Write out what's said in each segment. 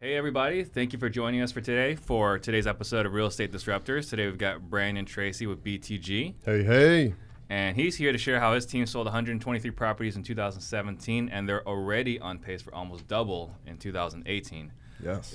Hey, everybody. Thank you for joining us for today for today's episode of Real Estate Disruptors. Today we've got Brandon Tracy with BTG, Hey, hey. and he's here to share how his team sold 123 properties in 2017, and they're already on pace for almost double in 2018. Yes.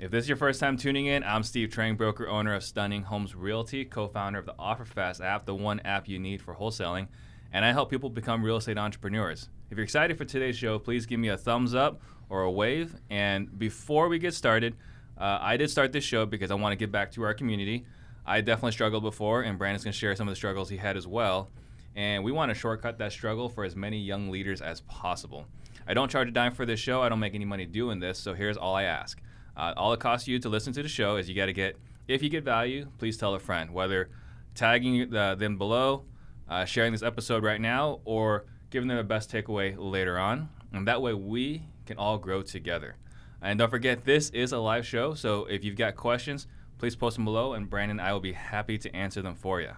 If this is your first time tuning in, I'm Steve Trang, broker owner of Stunning Homes Realty, co founder of the OfferFast app, the one app you need for wholesaling, and I help people become real estate entrepreneurs. If you're excited for today's show, please give me a thumbs up or a wave. And before we get started, uh, I did start this show because I want to give back to our community. I definitely struggled before, and Brandon's going to share some of the struggles he had as well. And we want to shortcut that struggle for as many young leaders as possible. I don't charge a dime for this show. I don't make any money doing this. So here's all I ask. Uh, all it costs you to listen to the show is you got to get, if you get value, please tell a friend, whether tagging uh, them below, uh, sharing this episode right now, or giving them the best takeaway later on. And that way we can all grow together. And don't forget, this is a live show. So if you've got questions, please post them below, and Brandon and I will be happy to answer them for you.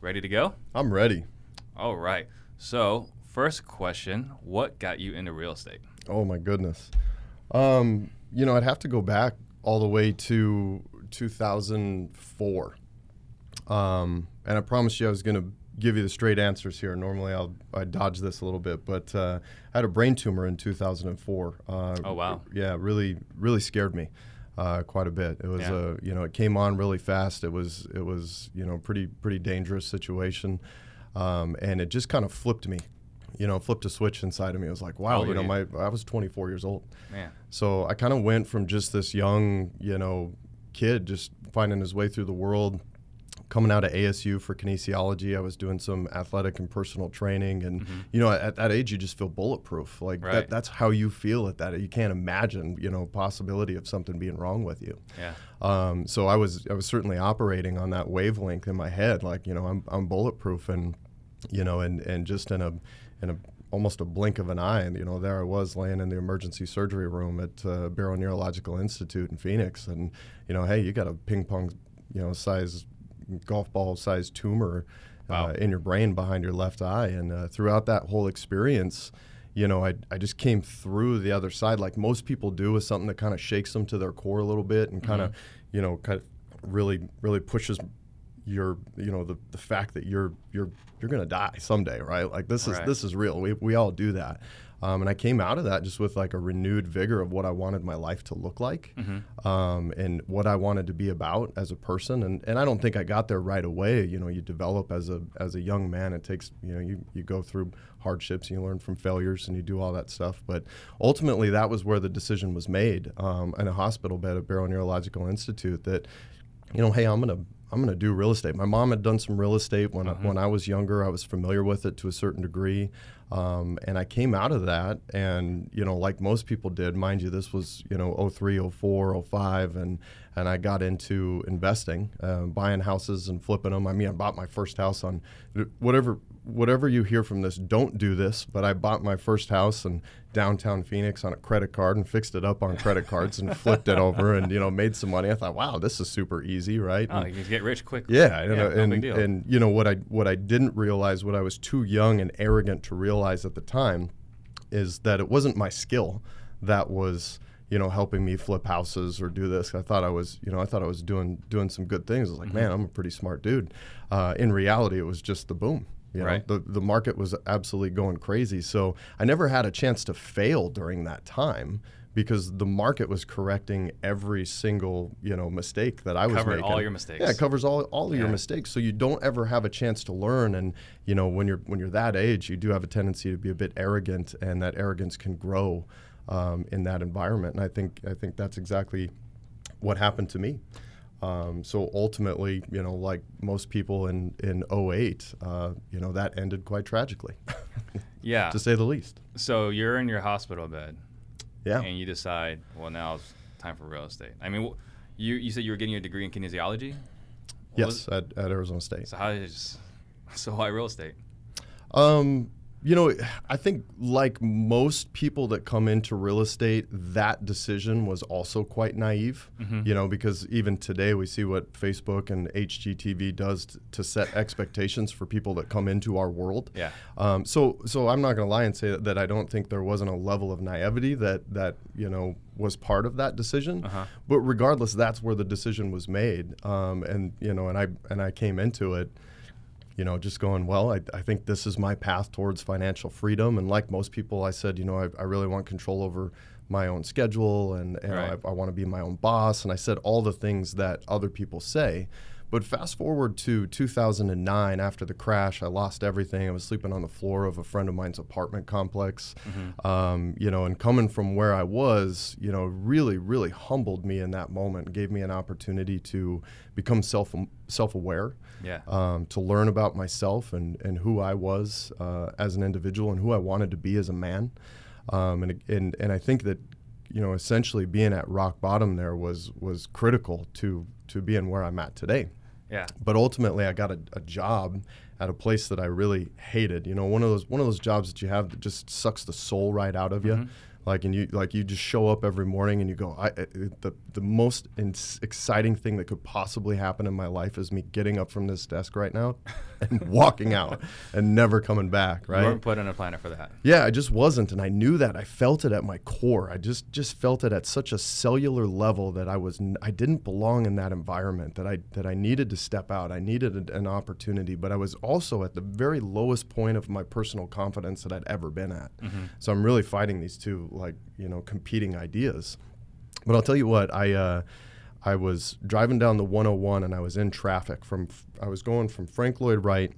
Ready to go? I'm ready. All right. So, first question What got you into real estate? Oh, my goodness. Um, you know, I'd have to go back all the way to 2004. Um, and I promised you I was going to give you the straight answers here. Normally I'll I dodge this a little bit, but uh, I had a brain tumor in 2004. Uh, Oh, wow. Yeah, really, really scared me. Uh, quite a bit. It was Yeah. a, you know, it came on really fast. It was, it was, you know, pretty, pretty dangerous situation, um, and it just kind of flipped me, you know, flipped a switch inside of me. I was like, wow, you know, were my, I was 24 years old. Man. So I kind of went from just this young, you know, kid just finding his way through the world, coming out of ASU for kinesiology. I was doing some athletic and personal training, and you know, at that age, you just feel bulletproof. Like Right. that, that's how you feel at that. You can't imagine, you know, possibility of something being wrong with you. Yeah. Um, so I was I was certainly operating on that wavelength in my head, like you know I'm I'm bulletproof and you know and and just in a in a almost a blink of an eye, and you know there I was laying in the emergency surgery room at uh, Barrow Neurological Institute in Phoenix, and you know hey you got a ping pong you know size golf ball sized tumor Wow. uh, in your brain behind your left eye, and uh, throughout that whole experience you know, I, I just came through the other side like most people do with something that kind of shakes them to their core a little bit and kind of, you know, kind of really, really pushes your, you know, the, the fact that you're, you're, you're going to die someday, right? Like this is, Right. this is real. We, we all do that. Um, and I came out of that just with like a renewed vigor of what I wanted my life to look like um, and what I wanted to be about as a person. And, and I don't think I got there right away. You know, you develop as a, as a young man, it takes, you know, you, you go through hardships and you learn from failures and you do all that stuff. But ultimately, that was where the decision was made um, in a hospital bed at Barrow Neurological Institute that, you know, hey, I'm gonna I'm gonna do real estate. My mom had done some real estate when I, when I was younger. I was familiar with it to a certain degree, um, and I came out of that. And you know, like most people did, mind you, this was you know 03, 04, 05, and and I got into investing, uh, buying houses and flipping them. I mean, I bought my first house on whatever whatever you hear from this. Don't do this, but I bought my first house in downtown Phoenix on a credit card and fixed it up on credit cards and flipped it over and you know made some money. I thought, wow, this is super easy, right? Oh, And- you can get rich quick. yeah, you know, no and big deal. and you know what I what I didn't realize, what I was too young and arrogant to realize at the time, is that it wasn't my skill that was you know helping me flip houses or do this. I thought I was you know I thought I was doing doing some good things. I was like, man, I'm a pretty smart dude. Uh, in reality, it was just the boom. You know, Right. the the market was absolutely going crazy. So I never had a chance to fail during that time because the market was correcting every single you know mistake that I was Covered making. all your mistakes. Yeah, it covers all all of your mistakes. So you don't ever have a chance to learn. And you know when you're when you're that age, you do have a tendency to be a bit arrogant, and that arrogance can grow um, in that environment. And I think I think that's exactly what happened to me. Um, so ultimately, you know, like most people in in 08, uh, you know, that ended quite tragically, yeah. to say the least. so you're in your hospital bed, Yeah. and you decide, well, now it's time for real estate. I mean, you you said you were getting your degree in kinesiology. What Yes, at, at Arizona State. So how did just, so why real estate? Um, You know, I think like most people that come into real estate, that decision was also quite naive. Mm-hmm. You know, because even today we see what Facebook and HGTV does t- to set expectations for people that come into our world. Yeah. Um, so, so I'm not going to lie and say that, that I don't think there wasn't a level of naivety that that you know was part of that decision. Uh-huh. But regardless, that's where the decision was made. Um, and you know, and I and I came into it you know, just going, well, I, I think this is my path towards financial freedom. And like most people, I said, you know, I, I really want control over my own schedule and, and Right. I, I want to be my own boss. And I said all the things that other people say. But fast forward to 2009, after the crash, I lost everything. I was sleeping on the floor of a friend of mine's apartment complex. Um, you know, and coming from where I was, you know, really, really humbled me in that moment. Gave me an opportunity to become self self aware Yeah. um, to learn about myself and, and who I was uh, as an individual and who I wanted to be as a man. Um, and, and, and I think that, you know, essentially being at rock bottom there was, was critical to, to being where I'm at today. yeah. But ultimately, I got a, a job at a place that I really hated. You know, one of those one of those jobs that you have that just sucks the soul right out of you. Like and you like you just show up every morning and you go, I, the the most exciting thing that could possibly happen in my life is me getting up from this desk right now and walking out and never coming back. You Right? weren't put on a planet for that. Yeah, I just wasn't, and I knew that. I felt it at my core. I just just felt it at such a cellular level that I was n- I didn't belong in that environment. That I that I needed to step out. I needed a, an opportunity, but I was also at the very lowest point of my personal confidence that I'd ever been at. So I'm really fighting these two like you know competing ideas. But I'll tell you what, I uh, I was driving down the 101 and I was in traffic from I was going from Frank Lloyd Wright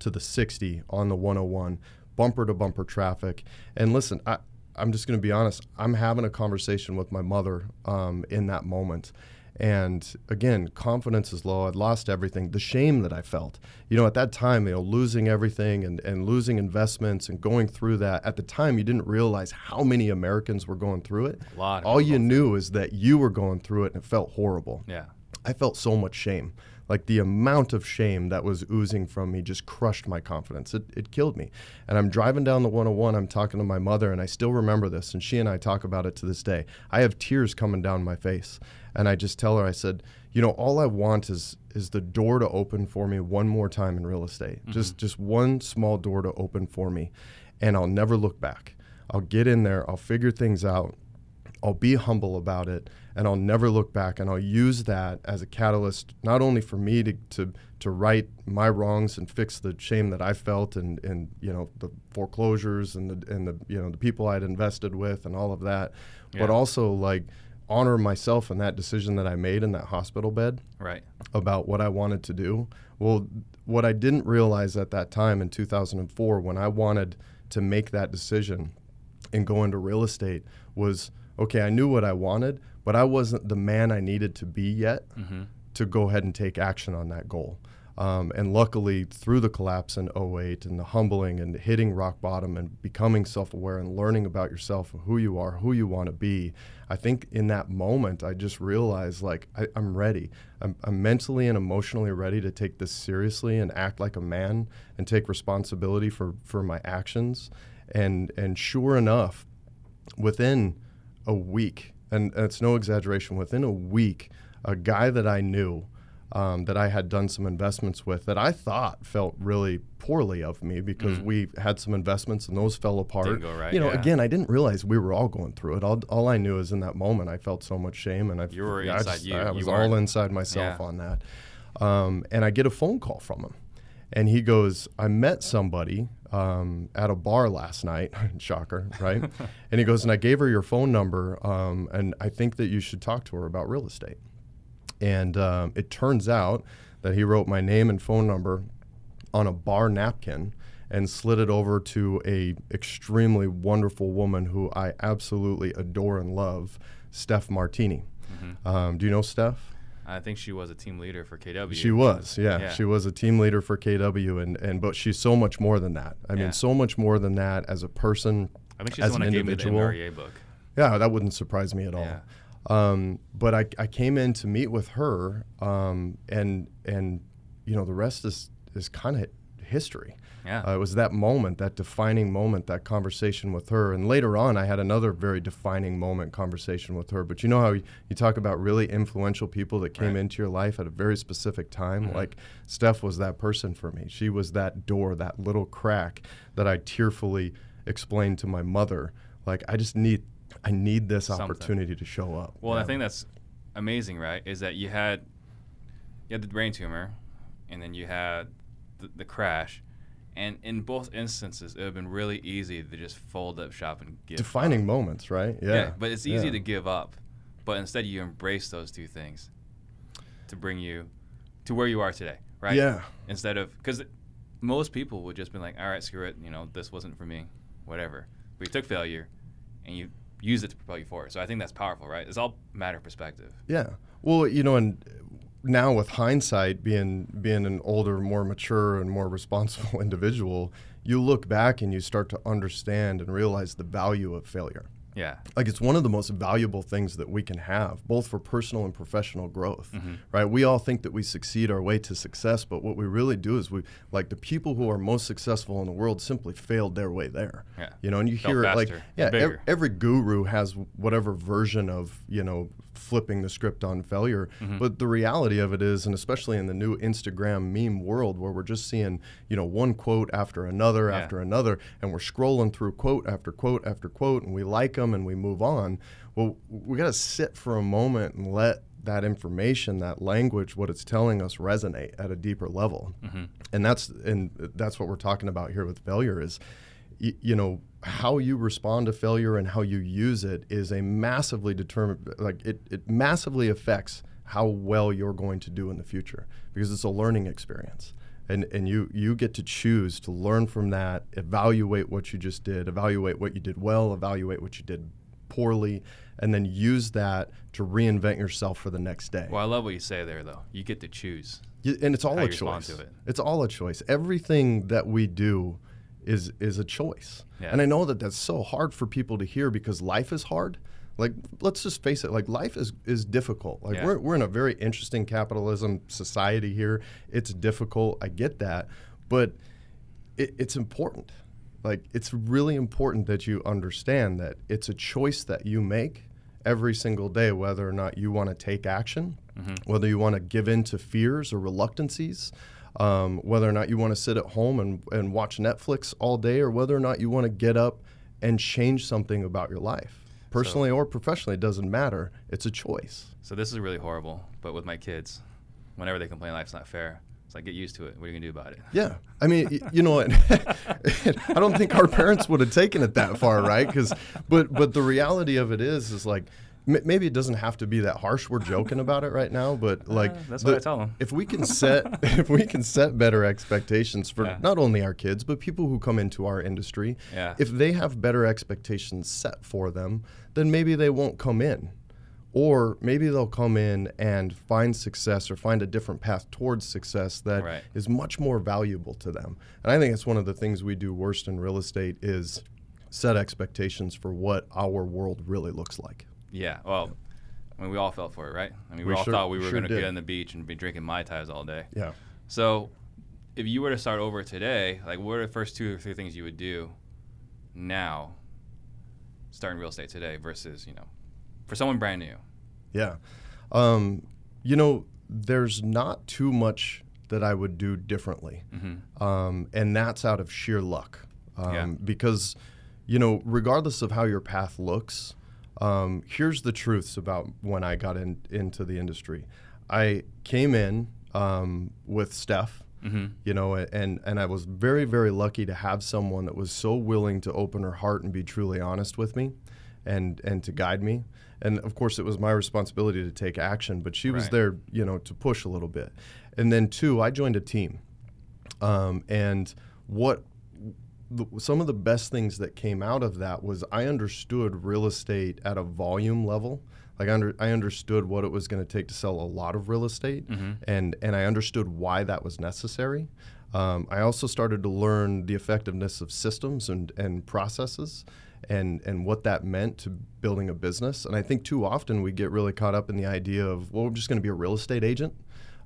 to the 60 on the 101, bumper to bumper traffic. And listen, I, I'm just going to be honest. I'm having a conversation with my mother um, in that moment. And again, confidence is low. I'd lost everything. The shame that I felt, you know, at that time, you know, losing everything and, and losing investments and going through that. At the time, you didn't realize how many Americans were going through it. A lot of All you knew is that you were going through it and it felt horrible. Yeah. I felt so much shame. Like the amount of shame that was oozing from me just crushed my confidence. It, it killed me. And I'm driving down the 101. I'm talking to my mother, and I still remember this. And she and I talk about it to this day. I have tears coming down my face. And I just tell her, I said, you know, all I want is is the door to open for me one more time in real estate. Mm-hmm. Just just one small door to open for me, and I'll never look back. I'll get in there. I'll figure things out. I'll be humble about it and I'll never look back and I'll use that as a catalyst not only for me to, to, to right my wrongs and fix the shame that I felt and, and you know the foreclosures and the and the you know the people I'd invested with and all of that Yeah. but also like honor myself in that decision that I made in that hospital bed Right. about what I wanted to do. Well, what I didn't realize at that time in 2004 when I wanted to make that decision and go into real estate was okay, I knew what I wanted, but I wasn't the man I needed to be yet Mm-hmm. to go ahead and take action on that goal. Um, and luckily, through the collapse in 08 and the humbling and hitting rock bottom and becoming self aware and learning about yourself and who you are, who you want to be, I think in that moment, I just realized like I, I'm ready. I'm, I'm mentally and emotionally ready to take this seriously and act like a man and take responsibility for, for my actions. And, and sure enough, within a week, and it's no exaggeration, within a week, a guy that I knew um, that I had done some investments with that I thought felt really poorly of me because we had some investments and those fell apart. Mm. Right, you know, yeah. again, I didn't realize we were all going through it. All, all I knew is in that moment I felt so much shame and I, You were I inside just- you. I was weren't- all inside myself Yeah. on that. Um, and I get a phone call from him. And he goes, I met somebody um, at a bar last night. Shocker, right? and he goes, and I gave her your phone number, um, and I think that you should talk to her about real estate. And um, it turns out that he wrote my name and phone number on a bar napkin and slid it over to a extremely wonderful woman who I absolutely adore and love, Steph Martini. Um, do you know Steph? I think she was a team leader for KW. She was, yeah. Yeah. She was a team leader for KW, and, and but she's so much more than that. I Yeah. mean, so much more than that as a person, I think she's as the one an that gave me the individual. MREA book. Yeah, that wouldn't surprise me at all. Yeah. Um, but I, I came in to meet with her, um, and and you know the rest is is kind of history. Yeah. Uh, it was that moment, that defining moment, that conversation with her. And later on, I had another very defining moment conversation with her. But you know how you, you talk about really influential people that came Right. into your life at a very specific time? Mhm. Like Steph was that person for me. She was that door, that little crack that I tearfully explained to my mother. Like, I just need. I need this Something. opportunity to show up. Well, Yeah. I think that's amazing, right? Is that you had you had the brain tumor, and then you had the, the crash, and in both instances, it would have been really easy to just fold up shop and give. defining up. moments, right? Yeah. but it's easy Yeah. to give up, but instead you embrace those two things to bring you to where you are today, right? Yeah. Instead of because most people would just be like, all right, screw it, you know, this wasn't for me, whatever. But you took failure, and you use it to propel you forward. So I think that's powerful, right? It's all matter of perspective. Yeah. Well, you know, and now with hindsight, being being an older, more mature, and more responsible individual, you look back and you start to understand and realize the value of failure. Yeah. Like it's one of the most valuable things that we can have, both for personal and professional growth. Mhm. Right? We all think that we succeed our way to success, but what we really do is we like the people who are most successful in the world simply failed their way there. Yeah. You know, and you Felt hear it like yeah, ev- every guru has whatever version of you know flipping the script on failure Mhm. but the reality of it is and especially in the new instagram meme world where we're just seeing you know one quote after another Yeah. after another and we're scrolling through quote after quote after quote and we like them and we move on well we got to sit for a moment and let that information that language what it's telling us resonate at a deeper level Mhm. and that's and that's what we're talking about here with failure is y- you know how you respond to failure and how you use it is a massively determined like it, it massively affects how well you're going to do in the future because it's a learning experience and and you you get to choose to learn from that evaluate what you just did evaluate what you did well evaluate what you did poorly and then use that to reinvent yourself for the next day Well, I love what you say there, though. You get to choose. Y- and it's all a you respond choice. to it. It's all a choice. Everything that we do is is a choice. Yeah. And I know that that's so hard for people to hear because life is hard. Like let's just face it, like life is is difficult. Like Yeah. we're we're in a very interesting capitalism society here. It's difficult. I get that. But it, it's important. Like it's really important that you understand that it's a choice that you make every single day, whether or not you want to take action, mm-hmm. whether you want to give in to fears or reluctancies, um, whether or not you want to sit at home and, and watch Netflix all day, or whether or not you want to get up and change something about your life. Personally or professionally, it doesn't matter. It's a choice. So this is really horrible. But with my kids, whenever they complain life's not fair, it's like get used to it. What are you gonna do about it? Yeah, I mean, you know, what? I don't think our parents would have taken it that far, right? Because, but but the reality of it is, is like m- maybe it doesn't have to be that harsh. We're joking about it right now, but like Uh, that's the- what I tell 'em. If we can set if we can set better expectations for Yeah. not only our kids but people who come into our industry, Yeah. if they have better expectations set for them, then maybe they won't come in. Or maybe they'll come in and find success or find a different path towards success that is Right. much more valuable to them. And I think it's one of the things we do worst in real estate is set expectations for what our world really looks like. Yeah. Well, I mean, we all felt for it, right? I mean, we, We all sure- thought we were sure gonna get on the beach and be drinking mai tais all day. Yeah. So, if you were to start over today, like, what are the first two or three things you would do now, starting real estate today, versus you know, for someone brand new? Yeah. Um, you know, there's not too much that I would do differently. Mm-hmm. Um, and that's out of sheer luck. Um, Yeah. Because, you know, regardless of how your path looks, um, here's the truths about when I got in, into the industry. I came in um, with Steph, Mm-hmm. you know, and, and I was very, very lucky to have someone that was so willing to open her heart and be truly honest with me and, and to guide me. And of course, it was my responsibility to take action, but she was Right. there, you know, to push a little bit. And then, two, I joined a team. Um, and what the, some of the best things that came out of that was I understood real estate at a volume level. Like I, under, I understood what it was going to take to sell a lot of real estate, Mhm. and and I understood why that was necessary. Um, I also started to learn the effectiveness of systems and and processes, and and what that meant to building a business. And I think too often we get really caught up in the idea of well, we're just going to be a real estate agent.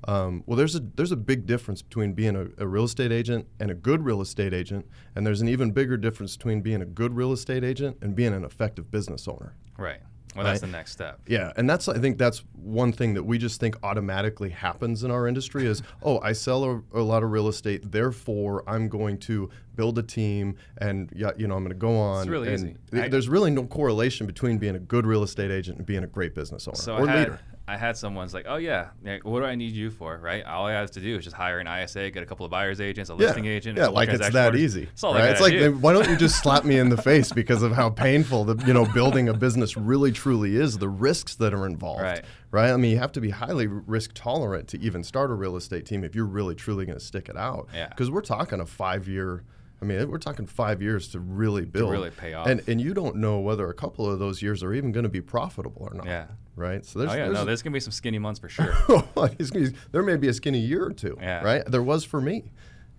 Um, well, there's a there's a big difference between being a, a, real estate agent and a good real estate agent, and there's an even bigger difference between being a good real estate agent and being an effective business owner. Right. Well, that's right? the next step. Yeah, and that's I think that's one thing that we just think automatically happens in our industry is oh I sell a, a lot of real estate, therefore I'm going to build a team and yeah you know I'm going to go on. It's really and easy. Th- there's really no correlation between being a good real estate agent and being a great business owner so or I had, leader. I had someone's like, oh yeah, what do I need you for? Right? All I have to do is just hire an ISA, get a couple of buyers agents, a listing yeah. agent. Yeah, like it's that easy. It's all right? It's like do. why don't you just slap me in the face because of how painful the you know building a business really truly is, the risks that are involved. Right. Right. I mean, you have to be highly risk tolerant to even start a real estate team if you're really truly going to stick it out. Yeah. Because we're talking a five year. I mean, we're talking five years to really build, to really pay off, and and you don't know whether a couple of those years are even going to be profitable or not. Yeah, right? So there's, oh, yeah, there's, no, there's gonna be some skinny months for sure. there may be a skinny year or two. Yeah. Right. There was for me.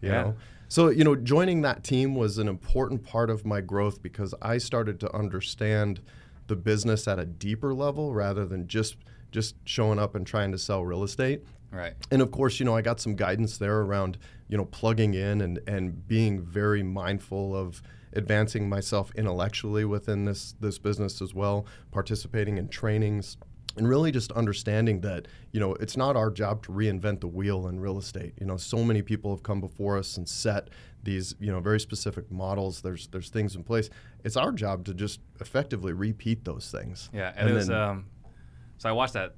You yeah. know. So you know, joining that team was an important part of my growth because I started to understand the business at a deeper level rather than just just showing up and trying to sell real estate. Right. And of course, you know, I got some guidance there around, you know, plugging in and, and being very mindful of advancing myself intellectually within this this business as well, participating in trainings, and really just understanding that you know it's not our job to reinvent the wheel in real estate you know so many people have come before us and set these you know very specific models there's there's things in place it's our job to just effectively repeat those things yeah and, and it was then, um, so i watched that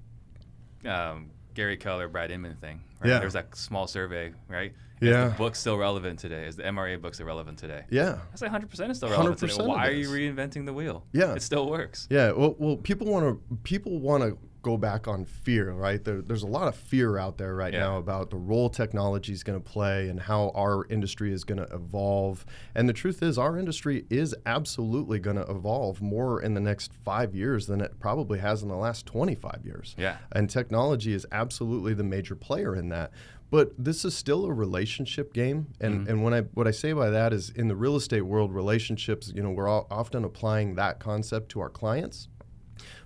um, Gary Keller, Brad Inman thing. Right? Yeah. There's that small survey, right? Yeah. Is the book still relevant today? Is the MREA book still relevant today? Yeah. I say 100% is still relevant today. Why are you reinventing the wheel? Yeah. It still works. Yeah. Well, well people want to people want to go back on fear, right? There, there's a lot of fear out there right yeah. now about the role technology is going to play and how our industry is going to evolve. And the truth is, our industry is absolutely going to evolve more in the next five years than it probably has in the last 25 years. Yeah. And technology is absolutely the major player in that. But this is still a relationship game, and, Mhm. and when I what I say by that is in the real estate world, relationships. You know, we're all often applying that concept to our clients,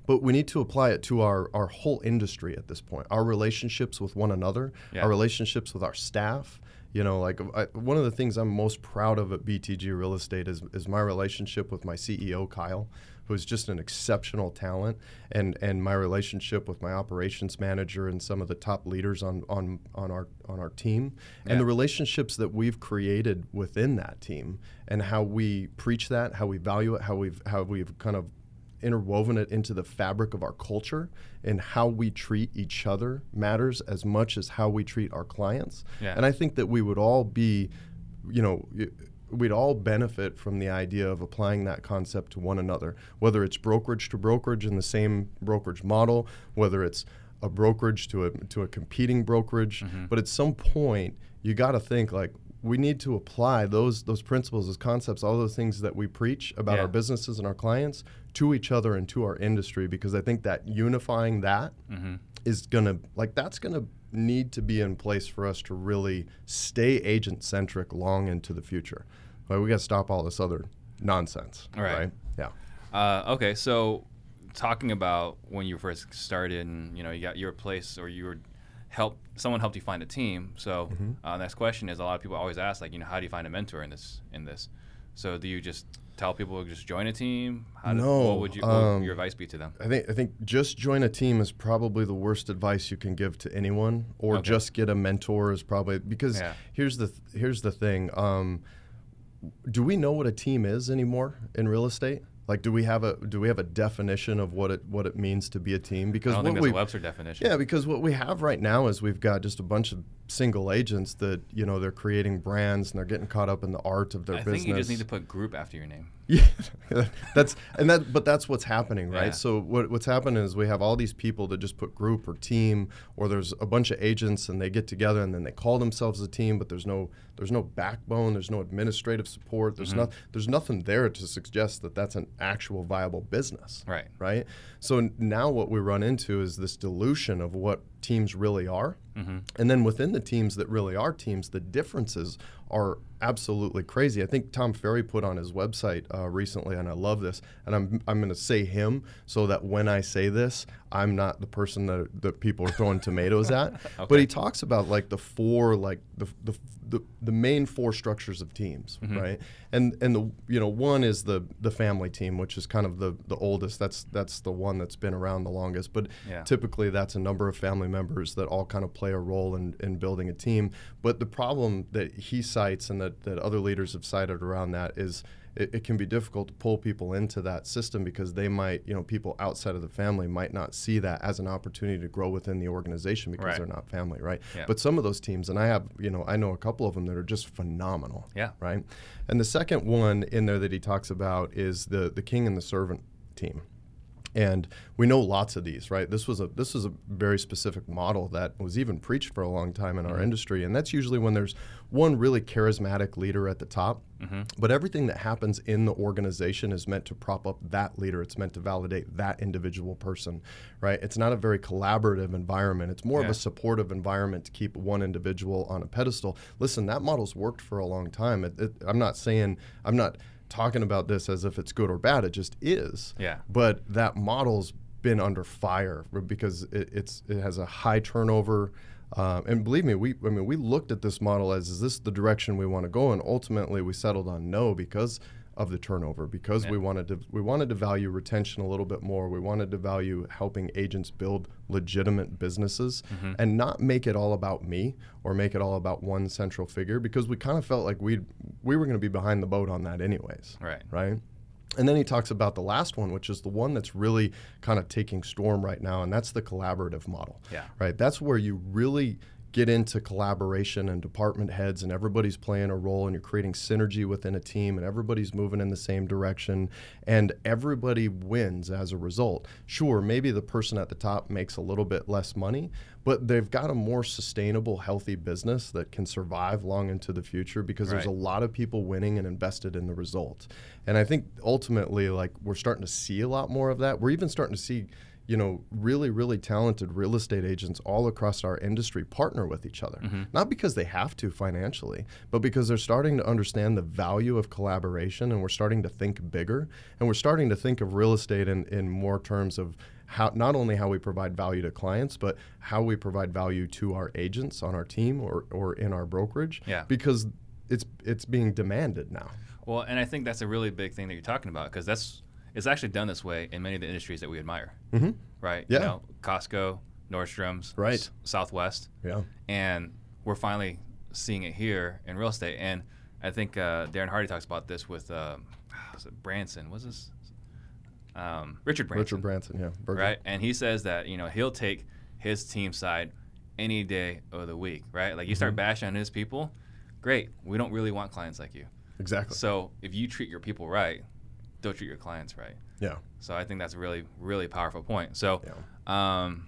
but we need to apply it to our, our whole industry at this point. Our relationships with one another, Yeah. our relationships with our staff. You know, like I, one of the things I'm most proud of at BTG Real Estate is, is my relationship with my CEO, Kyle, who's just an exceptional talent, and, and my relationship with my operations manager and some of the top leaders on, on, on, our, on our team, Yeah. and the relationships that we've created within that team, and how we preach that, how we value it, how we've, how we've kind of interwoven it into the fabric of our culture and how we treat each other matters as much as how we treat our clients. Yeah. And I think that we would all be, you know, we'd all benefit from the idea of applying that concept to one another, whether it's brokerage to brokerage in the same brokerage model, whether it's a brokerage to a to a competing brokerage, Mhm. but at some point you got to think like we need to apply those those principles, those concepts, all those things that we preach about Yeah. our businesses and our clients to each other and to our industry because I think that unifying that is hmm gonna like that's gonna need to be in place for us to really stay agent centric long into the future. Like we got to stop all this other nonsense. Right. Yeah. Uh, okay, so talking about when you first started, and you know, you got your place, or you were help someone helped you find a team. So Mhm. uh, next question is: a lot of people always ask, like, you know, how do you find a mentor in this? In this, so do you just tell people to just join a team? How do, No, what would you, what um, would your advice be to them? I think I think just join a team is probably the worst advice you can give to anyone, or Okay. just get a mentor is probably because Yeah. here's the th- here's the thing. Um, do we know what a team is anymore in real estate? Like, do we have a do we have a definition of what it what it means to be a team? I Because what we Webster definition. yeah, because what we have right now is we've got just a bunch of single agents that you know they're creating brands and they're getting caught up in the art of their I business. think you just need to put group after your name. Yeah, that's and that, but that's what's happening, right? Yeah. So what, what's happening is we have all these people that just put group or team, or there's a bunch of agents and they get together and then they call themselves a team, but there's no there's no backbone, there's no administrative support, there's Mhm. not there's nothing there to suggest that that's an actual viable business, Right. right? So now what we run into is this dilution of what teams really are Mm-hmm. And then within the teams that really are teams, the differences are absolutely crazy. I think Tom Ferry put on his website uh, recently, and I love this. And I'm I'm going to say him so that when I say this, I'm not the person that that people are throwing tomatoes at. okay. But he talks about like the four like the the the, the main four structures of teams, mm-hmm. right? And and the you know one is the the family team, which is kind of the the oldest. That's that's the one that's been around the longest. But yeah. typically that's a number of family members that all kind of play a role in, in building a team. But the problem that he cites and that, that other leaders have cited around that is it, it, can be difficult to pull people into that system because they might, you know, people outside of the family might not see that as an opportunity to grow within the organization because right. they're not family, right? Yeah. But some of those teams, and I have, you know, I know a couple of them that are just phenomenal. Yeah. Right. And the second one in there that he talks about is the the king and the servant team and we know lots of these right? This was a this was a very specific model that was even preached for a long time in our mm-hmm. industry. And that's usually when there's one really charismatic leader at the top. Mm-hmm. but everything that happens in the organization is meant to prop up that leader. It's meant to validate that individual person right? It's not a very collaborative environment. It's more yeah. of a supportive environment to keep one individual on a pedestal. Listen that model's worked for a long time. It, it, i'm not saying i'm not talking about this as if it's good or bad. It just is. Yeah. But that model's been under fire because it, it's it has a high turnover. Uh, and believe me, we I mean we looked at this model as is this the direction we want to go, and ultimately we settled on no because of the turnover because yeah. we wanted to we wanted to value retention a little bit more. We wanted to value helping agents build legitimate businesses mm-hmm. and not make it all about me or make it all about one central figure because we kind of felt like we we were going to be behind the boat on that anyways. Right. Right. And then he talks about the last one, which is the one that's really kind of taking storm right now, and that's the collaborative model. Yeah. Right. That's where you really get into collaboration and department heads and everybody's playing a role and you're creating synergy within a team and everybody's moving in the same direction and everybody wins as a result. Sure, maybe the person at the top makes a little bit less money, but they've got a more sustainable, healthy business that can survive long into the future because right. there's a lot of people winning and invested in the result. And I think ultimately like we're starting to see a lot more of that. We're even starting to see you know, really, really talented real estate agents all across our industry partner with each other. Mm-hmm. Not because they have to financially, but because they're starting to understand the value of collaboration and we're starting to think bigger. And we're starting to think of real estate in, in more terms of how not only how we provide value to clients, but how we provide value to our agents on our team or, or in our brokerage. Yeah. Because it's it's being demanded now. Well, and I think that's a really big thing that you're talking about because that's it's actually done this way in many of the industries that we admire. Mm-hmm. Right? Yeah. You know, Costco, Nordstrom's, right. S- Southwest. Yeah. And we're finally seeing it here in real estate. And I think uh, Darren Hardy talks about this with uh, was it Branson. Was this um, Richard Branson? Richard Branson, yeah. Burger. Right. And he says that you know he'll take his team side any day of the week. Right. Like you start mm-hmm. bashing on his people, great. We don't really want clients like you. Exactly. So if you treat your people right, don't treat your clients right. Yeah. So I think that's a really, really powerful point. So, yeah. um,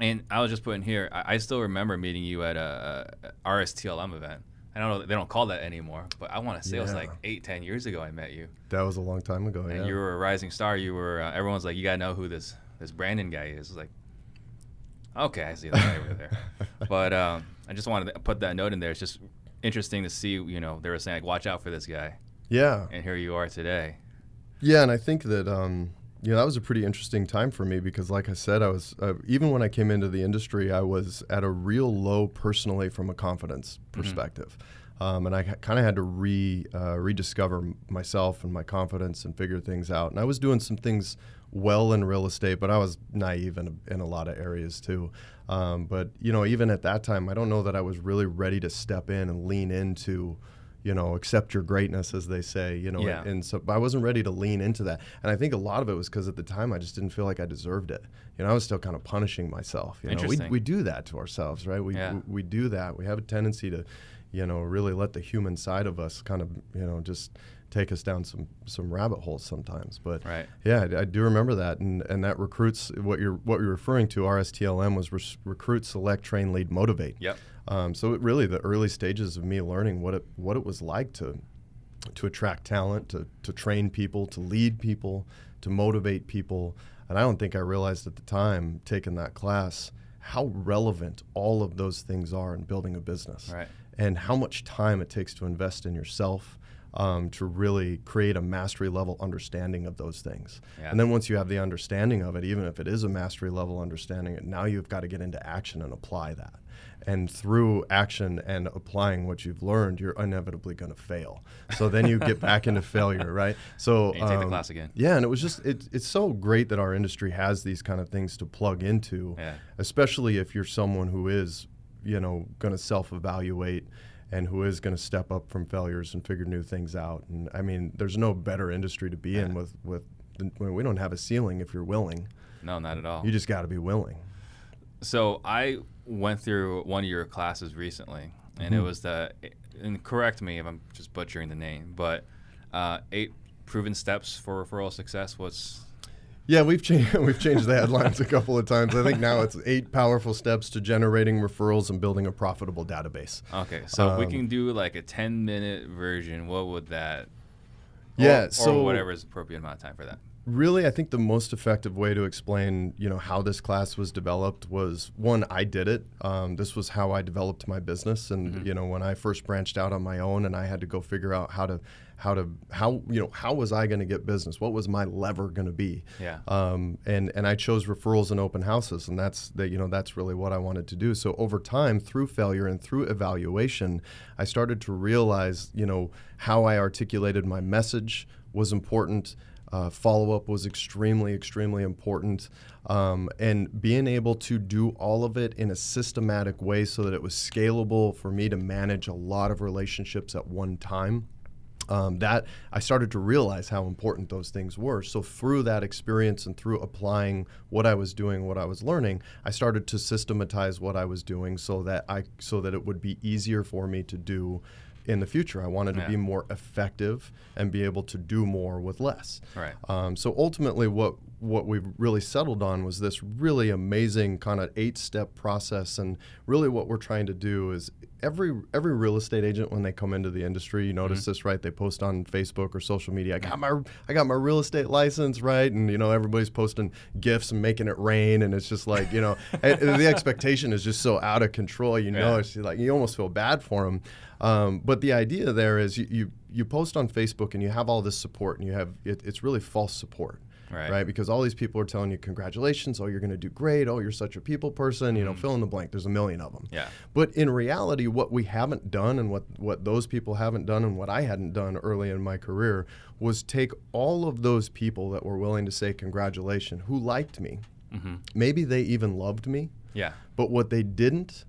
and I was just putting here, I, I still remember meeting you at a, a, RSTLM event. I don't know, they don't call that anymore, but I want to say yeah. it was like eight, ten years ago I met you. That was a long time ago, and yeah. you were a rising star. You were, uh, everyone's like, you got to know who this, this Brandon guy is. It's like, okay, I see that guy over there. But um, I just wanted to put that note in there. It's just interesting to see, you know, they were saying, like, watch out for this guy. Yeah. And here you are today. Yeah, and I think that um, you know that was a pretty interesting time for me because, like I said, I was uh, even when I came into the industry, I was at a real low personally from a confidence mm-hmm. perspective. Mm-hmm. Um, and I kind of had to re uh, rediscover myself and my confidence and figure things out. And I was doing some things well in real estate, but I was naive in a, in a lot of areas too. Um, but you know, even at that time, I don't know that I was really ready to step in and lean into you know, accept your greatness, as they say, you know, yeah. and, and, so I wasn't ready to lean into that. And I think a lot of it was because at the time I just didn't feel like I deserved it. You know, I was still kind of punishing myself. You know, we, we do that to ourselves, right? We, yeah. we, we do that. We have a tendency to, you know, really let the human side of us kind of, you know, just take us down some some rabbit holes sometimes. But right. yeah, I, I, do remember that, and and that recruits what you're what you're referring to. RSTLM was re- recruit, select, train, lead, motivate. Yep. Um, so it really the early stages of me learning what it what it was like to to attract talent, to to train people, to lead people, to motivate people. And I don't think I realized at the time taking that class how relevant all of those things are in building a business Right. and how much time it takes to invest in yourself um, to really create a mastery level understanding of those things. Yeah. And then once you have the understanding of it, even if it is a mastery level understanding, now you've got to get into action and apply that. And through action and applying what you've learned, you're inevitably going to fail. So then you get back into failure, right? So And you take the um, class again. Yeah, and it was just it, it's so great that our industry has these kind of things to plug into, Yeah. especially if you're someone who is, you know, going to self-evaluate and who is going to step up from failures and figure new things out. And I mean, there's no better industry to be in with with the, we don't have a ceiling if you're willing. No, not at all. You just got to be willing. So I went through one of your classes recently, and it Mhm. was the. And correct me if I'm just butchering the name, but uh, eight proven steps for referral success. What's Yeah, we've changed we've changed the headlines a couple of times. I think now it's eight powerful steps to generating referrals and building a profitable database. okay? So if we Um, can do like a 10 minute version. What would that? Yeah, or, so- or whatever is appropriate amount of time for that. Really i think the most effective way to explain you know how this class was developed was one i did it um, this was how i developed my business and Mm-hmm. you know when i first branched out on my own and i had to go figure out how to how to how you know how was i going to get business what was my lever going to be Yeah. um, and and I chose referrals and open houses, and that's that you know that's really what I wanted to do. So over time, through failure and through evaluation, I started to realize you know how I articulated my message was important. Uh, follow up was extremely extremely important, um, and being able to do all of it in a systematic way so that it was scalable for me to manage a lot of relationships at one time um, that I started to realize how important those things were. So through that experience and through applying what I was doing, what I was learning, I started to systematize what I was doing so that I so that it would be easier for me to do in the future. I wanted to be more effective and be able to do more with less. Right. Um, so ultimately, what what we really settled on was this really amazing kind of eight step process, and really what we're trying to do is every every real estate agent when they come into the industry, you notice this right? They post on Facebook or social media. I got my I got my real estate license, right? And you know everybody's posting gifts and making it rain, and it's just like you know the expectation is just so out of control. You know, Yeah. it's like you almost feel bad for them. Um, but the idea there is you, you you post on Facebook and you have all this support, and you have it, it's really false support Right. right? Because all these people are telling you, congratulations, oh, you're going to do great, oh, you're such a people person, you know, fill in the blank. There's a million of them. Mm-hmm. Yeah. But in reality, what we haven't done and what, what those people haven't done and what I hadn't done early in my career was take all of those people that were willing to say congratulations, who liked me. Mm-hmm. Maybe they even loved me, Yeah. but what they didn't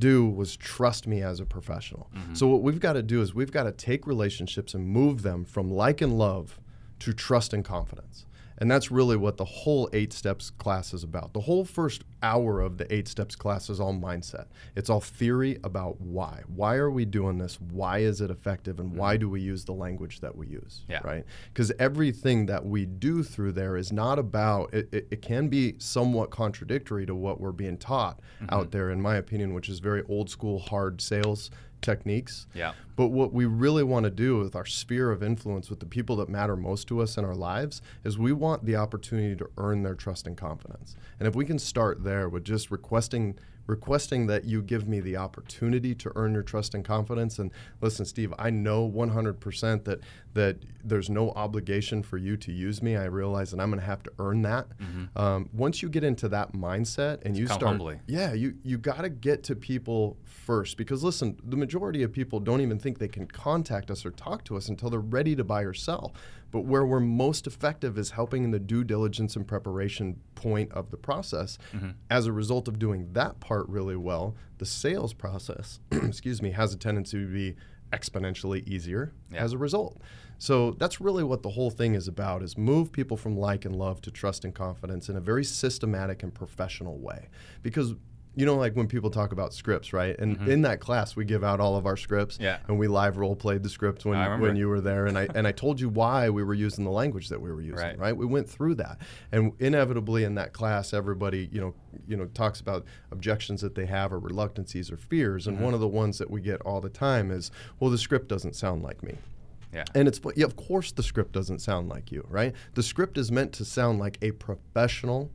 do was trust me as a professional. Mm-hmm. So what we've got to do is we've got to take relationships and move them from like and love to trust and confidence. And that's really what the whole eight steps class is about. The whole first hour of the eight steps class is all mindset. It's all theory about why. Why are we doing this? Why is it effective? And why mm-hmm. do we use the language that we use? Yeah. Right? Because everything that we do through there is not about, it, it, it can be somewhat contradictory to what we're being taught mm-hmm. out there, in my opinion, which is very old school, hard sales techniques. Yeah. But what we really want to do with our sphere of influence with the people that matter most to us in our lives is we want the opportunity to earn their trust and confidence. And if we can start there with just requesting requesting that you give me the opportunity to earn your trust and confidence and listen Steve, I know 100% that that there's no obligation for you to use me. I realize that I'm going to have to earn that. Um, once you get into that mindset and you start humbly. yeah, you you got to get to people first because listen, the majority of people don't even think they can contact us or talk to us until they're ready to buy or sell. But where we're most effective is helping in the due diligence and preparation point of the process. Mm-hmm. As a result of doing that part really well, the sales process, excuse me, has a tendency to be exponentially easier Yeah. as a result. So that's really what the whole thing is about is move people from like and love to trust and confidence in a very systematic and professional way. Because you know like when people talk about scripts, right? And in that class we give out all of our scripts Mm-hmm. Yeah. and we live role played the script when I when you were there and I and I told you why we were using the language that we were using, Right. right? We went through that. And inevitably in that class everybody, you know, you know talks about objections that they have or reluctancies or fears and Mm-hmm. one of the ones that we get all the time is well the script doesn't sound like me. Yeah. And it's yeah, of course the script doesn't sound like you, right? The script is meant to sound like a professional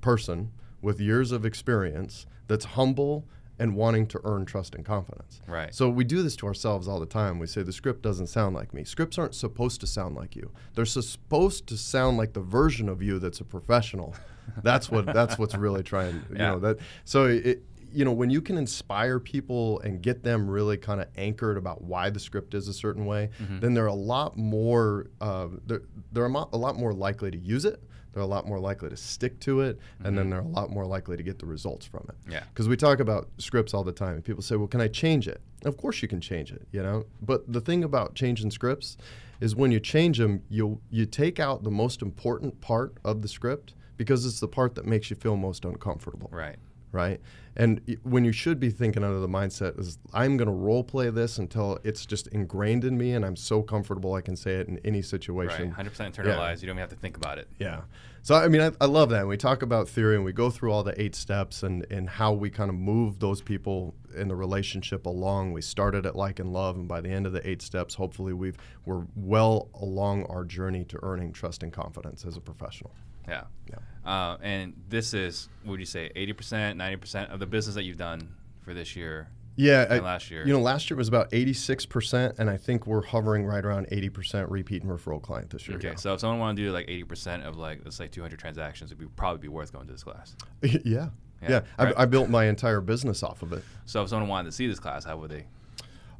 person with years of experience that's humble and wanting to earn trust and confidence. Right. So we do this to ourselves all the time. We say the script doesn't sound like me. Scripts aren't supposed to sound like you. They're supposed to sound like the version of you that's a professional. That's what that's what's really trying, you Yeah. know, that so it you know, when you can inspire people and get them really kind of anchored about why the script is a certain way, Mm-hmm. then they're a lot more uh, they're, they're a, a lot more likely to use it. They're a lot more likely to stick to it, and then they're a lot more likely to get the results from it. Mm-hmm. Yeah. Because we talk about scripts all the time, and people say, "Well, can I change it?" Of course, you can change it. You know, but the thing about changing scripts is when you change them, you you take out the most important part of the script because it's the part that makes you feel most uncomfortable Right. Right? And when you should be thinking under the mindset is I'm going to role play this until it's just ingrained in me and I'm so comfortable I can say it in any situation. Right. 100% internalized. You don't even have to think about it. Yeah. So I mean, I, I love that. And we talk about theory and we go through all the eight steps and, and how we kind of move those people in the relationship along. We started at like and love, and by the end of the eight steps, hopefully we've we're well along our journey to earning trust and confidence as a professional. Yeah. Yeah. Uh, and this is, what would you say, 80%, 90% of the business that you've done for this year Yeah, and I- last year? You know, last year was about 86%, and I think we're hovering right around 80% repeat and referral client this year. Okay, yeah. so if someone want to do like 80% of like, let's say 200 transactions, it would probably be worth going to this class. yeah. Yeah, Yeah. I. I built my entire business off of it. So if someone wanted to see this class, how would they?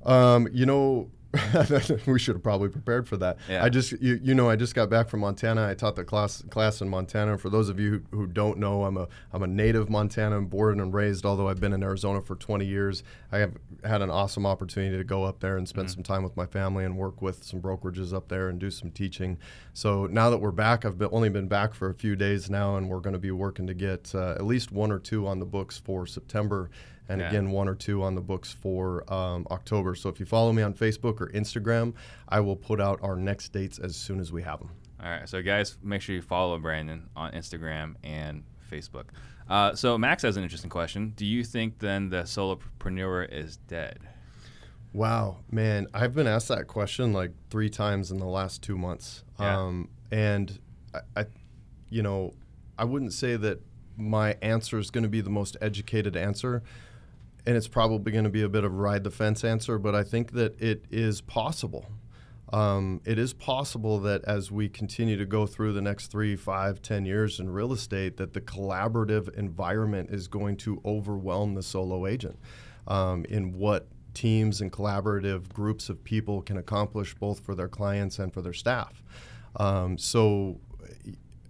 Um, you know, we should have probably prepared for that. Yeah. I just, you, you know, I just got back from Montana. I taught the class class in Montana. For those of you who, who don't know, I'm a I'm a native Montanan, born and raised. Although I've been in Arizona for 20 years, I have had an awesome opportunity to go up there and spend some time with my family and work with some brokerages up there and do some teaching. So now that we're back, I've been, only been back for a few days now, and we're going to be working to get uh, at least one or two on the books for September and Yeah. again one or two on the books for um, October. So if you follow me on Facebook or Instagram, I will put out our next dates as soon as we have them. All right, so guys, make sure you follow Brandon on Instagram and Facebook. Uh, so Max has an interesting question. Do you think then the solopreneur is dead? Wow, man, I've been asked that question like three times in the last two months, Yeah. um, and I, I, you know, I wouldn't say that my answer is going to be the most educated answer, and it's probably going to be a bit of a ride the fence answer, but I think that it is possible. Um, it is possible that as we continue to go through the next three, five, ten years in real estate, that the collaborative environment is going to overwhelm the solo agent um, in what teams and collaborative groups of people can accomplish both for their clients and for their staff. Um, so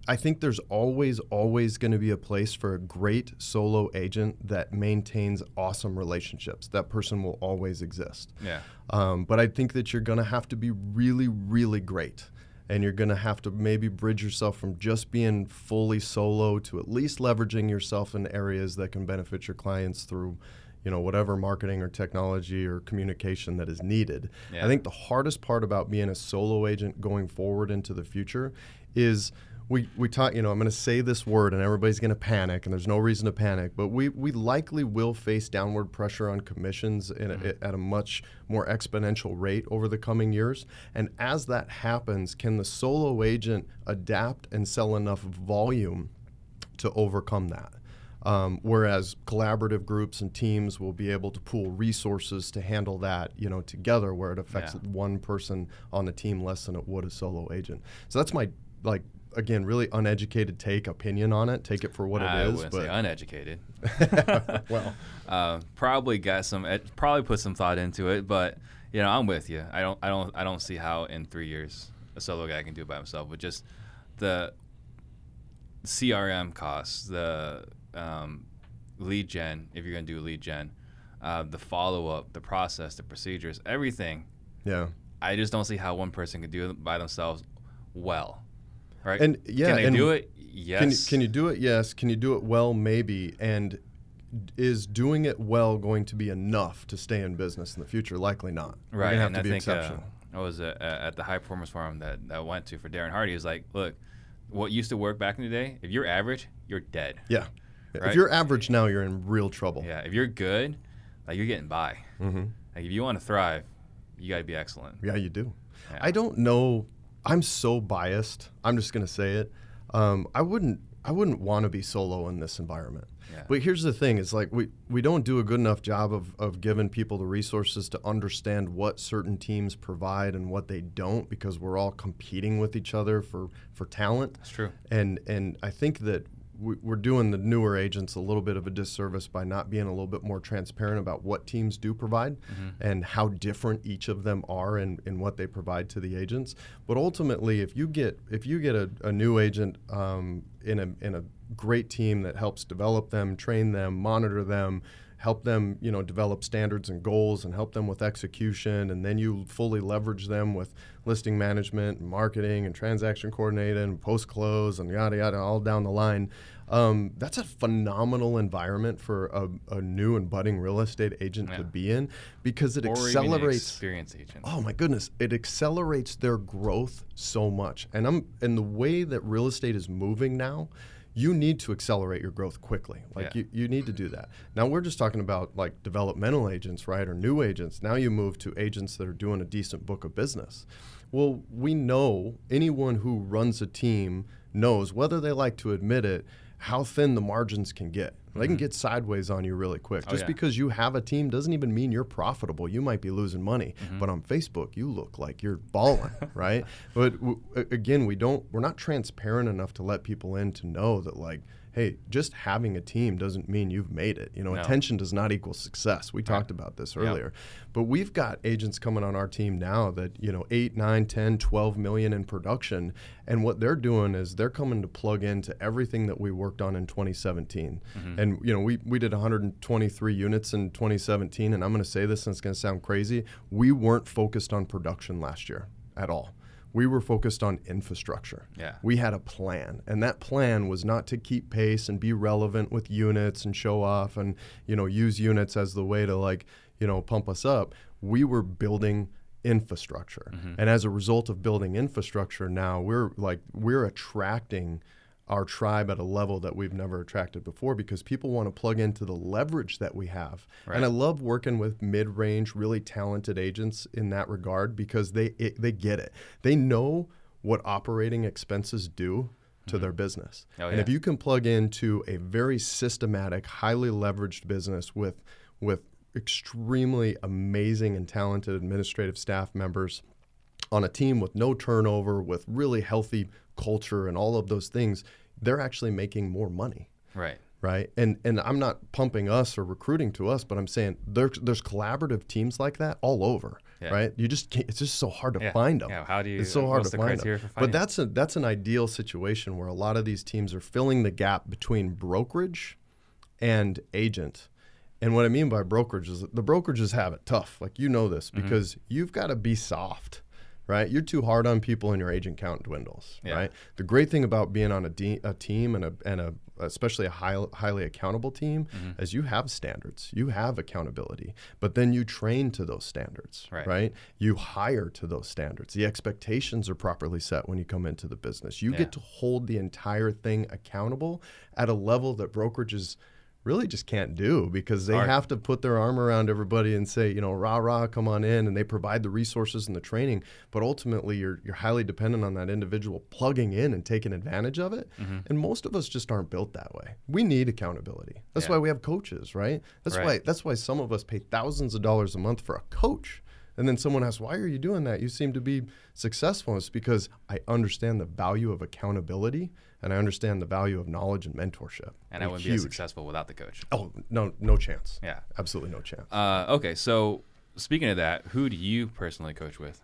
I think there's always, always going to be a place for a great solo agent that maintains awesome relationships. That person will always exist. Yeah. Um, but I think that you're going to have to be really, really great. And you're going to have to maybe bridge yourself from just being fully solo to at least leveraging yourself in areas that can benefit your clients through, you know, whatever marketing or technology or communication that is needed. Yeah. I think the hardest part about being a solo agent going forward into the future is we, we talk, you know, I'm going to say this word and everybody's going to panic, and there's no reason to panic, but we, we likely will face downward pressure on commissions in a, at a much more exponential rate over the coming years. And as that happens, can the solo agent adapt and sell enough volume to overcome that? Um, whereas collaborative groups and teams will be able to pool resources to handle that, you know, together, where it affects Yeah. one person on the team less than it would a solo agent. So that's my like again really uneducated take opinion on it. Take it for what I it is, wouldn't but say uneducated. well, uh, probably got some, ed- probably put some thought into it, but you know, I'm with you. I don't, I don't, I don't see how in three years a solo guy can do it by himself. But just the CRM costs, the um, lead gen, if you're gonna do lead gen, uh, the follow up, the process, the procedures, everything. yeah. I just don't see how one person can do it by themselves well. Right? And, yeah, can they and do it? Can, Yes. can you do it? Yes. Can you do it well? Maybe. And is doing it well going to be enough to stay in business in the future? Likely not. Right, have and to I be think exceptional. Uh, I was uh, at the high performance forum that, that I went to for Darren Hardy. Is like, look, what used to work back in the day, if you're average, you're dead. yeah. right? If you're average now, you're in real trouble. Yeah, if you're good, like you're getting by. hmm Like if you want to thrive, you got to be excellent. Yeah, you do. Yeah. I don't know. I'm so biased. I'm just going to say it. Um, I wouldn't. I wouldn't want to be solo in this environment. Yeah. But here's the thing: it's like we we don't do a good enough job of of giving people the resources to understand what certain teams provide and what they don't, because we're all competing with each other for for talent. That's true. And and I think that we're doing the newer agents a little bit of a disservice by not being a little bit more transparent about what teams do provide and how different each of them are in, in what they provide to the agents. But ultimately, if you get if you get a, a new agent um, in a in a great team that helps develop them, train them, monitor them, help them you know develop standards and goals and help them with execution and then you fully leverage them with listing management and marketing and transaction coordinating and post close and yada yada all down the line um, that's a phenomenal environment for a, a new and budding real estate agent Yeah. to be in because it Or accelerates experienced agent. Oh my goodness, it accelerates their growth so much. And I'm and the way that real estate is moving now, you need to accelerate your growth quickly. Like Yeah. you, you need to do that. Now we're just talking about like developmental agents, right? Or new agents. Now you move to agents that are doing a decent book of business. Well, we know anyone who runs a team knows whether they like to admit it, how thin the margins can get. They can get sideways on you really quick. Mm-hmm. Oh, Just yeah. because you have a team doesn't even mean you're profitable. You might be losing money, Mm-hmm. but on Facebook you look like you're balling, right? But w- again, we don't. We're not transparent enough to let people in to know that like, hey, just having a team doesn't mean you've made it. You know, No. attention does not equal success. We talked about this earlier. But we've got agents coming on our team now that, you know, 8, 9, 10, 12 million in production. And what they're doing is they're coming to plug into everything that we worked on in 2017. Mm-hmm. And, you know, we, we did 123 units in 2017. And I'm going to say this and it's going to sound crazy. We weren't focused on production last year at all. We were focused on infrastructure. Yeah. We had a plan, and that plan was not to keep pace and be relevant with units and show off and you know use units as the way to like you know pump us up. We were building infrastructure, mm-hmm. and as a result of building infrastructure, now we're like we're attracting our tribe at a level that we've never attracted before because people want to plug into the leverage that we have. Right. And I love working with mid-range, really talented agents in that regard because they it, they get it. They know what operating expenses do to mm-hmm. their business. Oh, and if you can plug into a very systematic, highly leveraged business with with extremely amazing and talented administrative staff members on a team with no turnover, with really healthy culture and all of those things, they're actually making more money Right. right? And and I'm not pumping us or recruiting to us, but I'm saying there's there's collaborative teams like that all over, Yeah. right? You just can't, it's just so hard to Yeah. find them. Yeah, how do you- It's so hard to the find criteria them. But that's a that's an ideal situation where a lot of these teams are filling the gap between brokerage and agent. And what I mean by brokerage is the brokerages have it tough. Like you know this Mm-hmm. because you've got to be soft, right? You're too hard on people and your agent count dwindles, Yeah. right? The great thing about being on a, de- a team and a and a especially a high, highly accountable team Mm-hmm. is you have standards, you have accountability, but then you train to those standards, Right. right? You hire to those standards. The expectations are properly set when you come into the business. You Yeah. get to hold the entire thing accountable at a level that brokerages really just can't do because they Hard. have to put their arm around everybody and say, you know, rah rah, come on in, and they provide the resources and the training. But ultimately, you're you're highly dependent on that individual plugging in and taking advantage of it. Mm-hmm. And most of us just aren't built that way. We need accountability. That's Yeah. why we have coaches, right? That's Right. why that's why some of us pay thousands of dollars a month for a coach. And then someone asks, "Why are you doing that? You seem to be successful." And It's because I understand the value of accountability and I understand the value of knowledge and mentorship. And I wouldn't be huge. as successful without the coach. Oh no, no chance. Yeah. absolutely no chance. Uh, okay, so speaking of that, who do you personally coach with?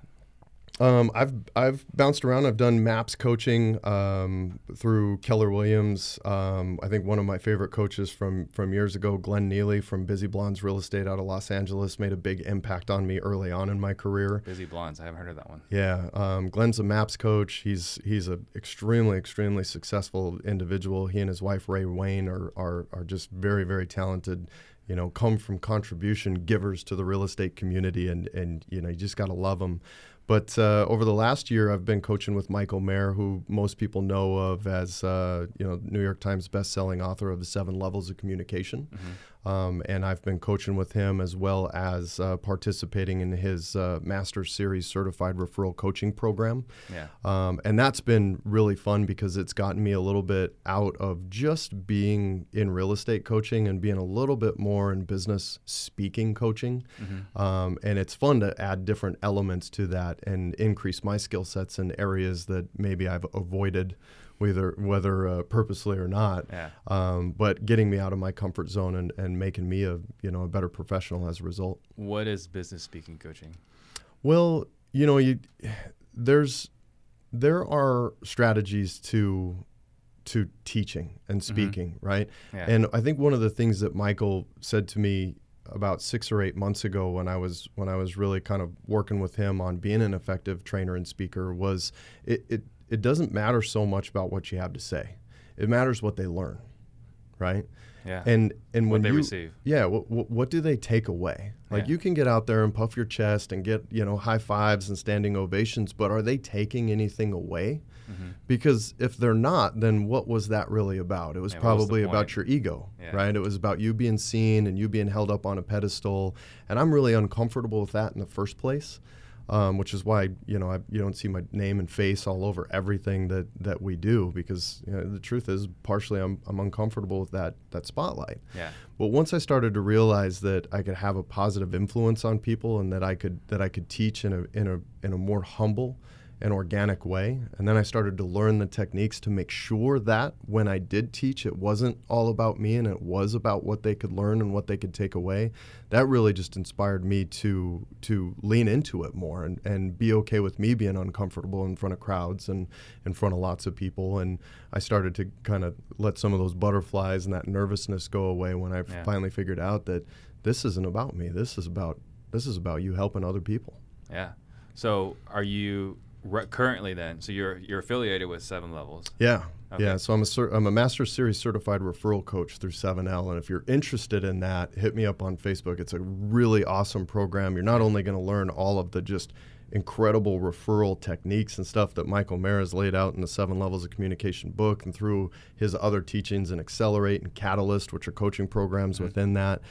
Um, I've I've bounced around. I've done maps coaching um, through Keller Williams. Um, I think one of my favorite coaches from from years ago, Glenn Neely from Busy Blondes Real Estate out of Los Angeles, made a big impact on me early on in my career. Busy Blondes. I haven't heard of that one. Yeah, um, Glenn's a maps coach. He's he's a extremely extremely successful individual. He and his wife Ray Wayne are are are just very very talented. You know, come from contribution givers to the real estate community, and and you know you just got to love them. But uh, over the last year, I've been coaching with Michael Maher, who most people know of as uh, you know New York Times best-selling author of The Seven Levels of Communication. Mm-hmm. Um, and I've been coaching with him as well as uh, participating in his uh, Master Series Certified Referral Coaching Program. Yeah. Um, and that's been really fun because it's gotten me a little bit out of just being in real estate coaching and being a little bit more in business speaking coaching. Mm-hmm. Um, and it's fun to add different elements to that and increase my skill sets in areas that maybe I've avoided whether whether uh, purposely or not. Yeah. Um, but getting me out of my comfort zone and, and making me a you know a better professional as a result. What is business speaking coaching? Well, you know, you there's there are strategies to to teaching and mm-hmm. speaking, mm-hmm. right? Yeah. And I think one of the things that Michael said to me about six or eight months ago when I was when I was really kind of working with him on being an effective trainer and speaker was it, it it doesn't matter so much about what you have to say. It matters what they learn, right? Yeah. And and what when they you receive. yeah, what, what, what do they take away? Like Yeah. you can get out there and puff your chest and get you know high fives and standing ovations, but are they taking anything away? Mm-hmm. Because if they're not, then what was that really about? It was Yeah, what was probably about your ego, Yeah. right? It was about you being seen and you being held up on a pedestal. And I'm really uncomfortable with that in the first place, um, which is why you know I, you don't see my name and face all over everything that that we do because you know, the truth is partially I'm, I'm uncomfortable with that that spotlight. Yeah. But once I started to realize that I could have a positive influence on people and that I could that I could teach in a in a in a more humble and organic way, and then I started to learn the techniques to make sure that when I did teach, it wasn't all about me and it was about what they could learn and what they could take away. That really just inspired me to to lean into it more and, and be okay with me being uncomfortable in front of crowds and in front of lots of people. And I started to kind of let some of those butterflies and that nervousness go away when I Yeah. finally figured out that this isn't about me. This is about this is about you helping other people. Yeah. So are you re- currently then? So you're you're affiliated with Seven Levels. Yeah. Okay. Yeah, so I'm a cer- I'm a Master Series certified referral coach through 7L, and if you're interested in that, hit me up on Facebook. It's a really awesome program. You're not only going to learn all of the just incredible referral techniques and stuff that Michael Maher has laid out in the Seven Levels of Communication book, and through his other teachings in Accelerate and Catalyst, which are coaching programs mm-hmm. within that.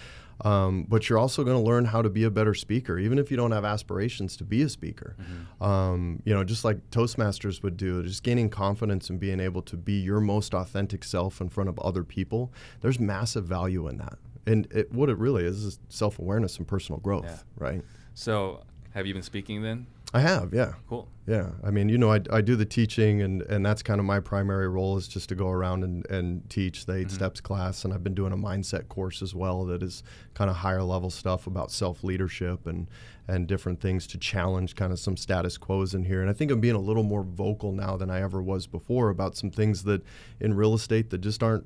Um, but you're also going to learn how to be a better speaker, even if you don't have aspirations to be a speaker. Um, you know, just like Toastmasters would do, just gaining confidence and being able to be your most authentic self in front of other people. There's massive value in that. And it, what it really is is self awareness and personal growth, Yeah. right? So have you been speaking then? I have, yeah. Cool. Yeah, I mean, you know, I, I do the teaching, and, and that's kind of my primary role is just to go around and, and teach the 8 mm-hmm. steps class. And I've been doing a mindset course as well that is kind of higher level stuff about self leadership and, and different things to challenge kind of some status quos in here. And I think I'm being a little more vocal now than I ever was before about some things that in real estate that just aren't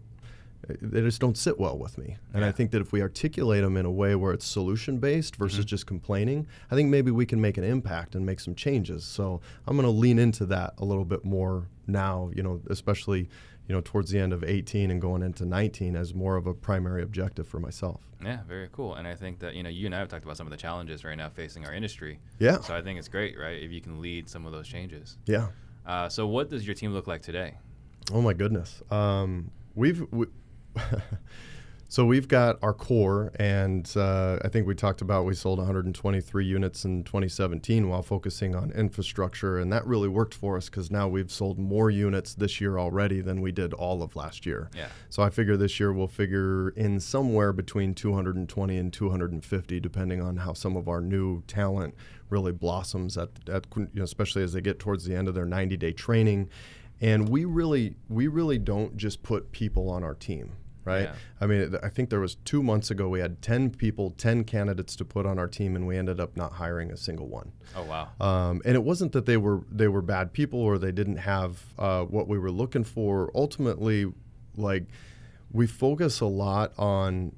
they just don't sit well with me. And I think that if we articulate them in a way where it's solution based versus just complaining, I think maybe we can make an impact and make some changes. So I'm going to lean into that a little bit more now, you know, especially, you know, towards the end of 18 and going into 19 as more of a primary objective for myself. Yeah, very cool. And I think that you know you and I have talked about some of the challenges right now facing our industry. Yeah. So I think it's great, right? If you can lead some of those changes. Yeah. Uh, so what does your team look like today? Oh my goodness. Um, we've we, so we've got our core, and uh, I think we talked about we sold 123 units in 2017 while focusing on infrastructure, and that really worked for us because now we've sold more units this year already than we did all of last year. Yeah. So I figure this year we'll figure in somewhere between 220 and 250, depending on how some of our new talent really blossoms at, at you know, especially as they get towards the end of their 90-day training. And we really we really don't just put people on our team, right? Yeah. I mean, I think there was two months ago we had 10 people, 10 candidates to put on our team, and we ended up not hiring a single one. Oh wow. Um, and it wasn't that they were they were bad people or they didn't have uh, what we were looking for. Ultimately, like we focus a lot on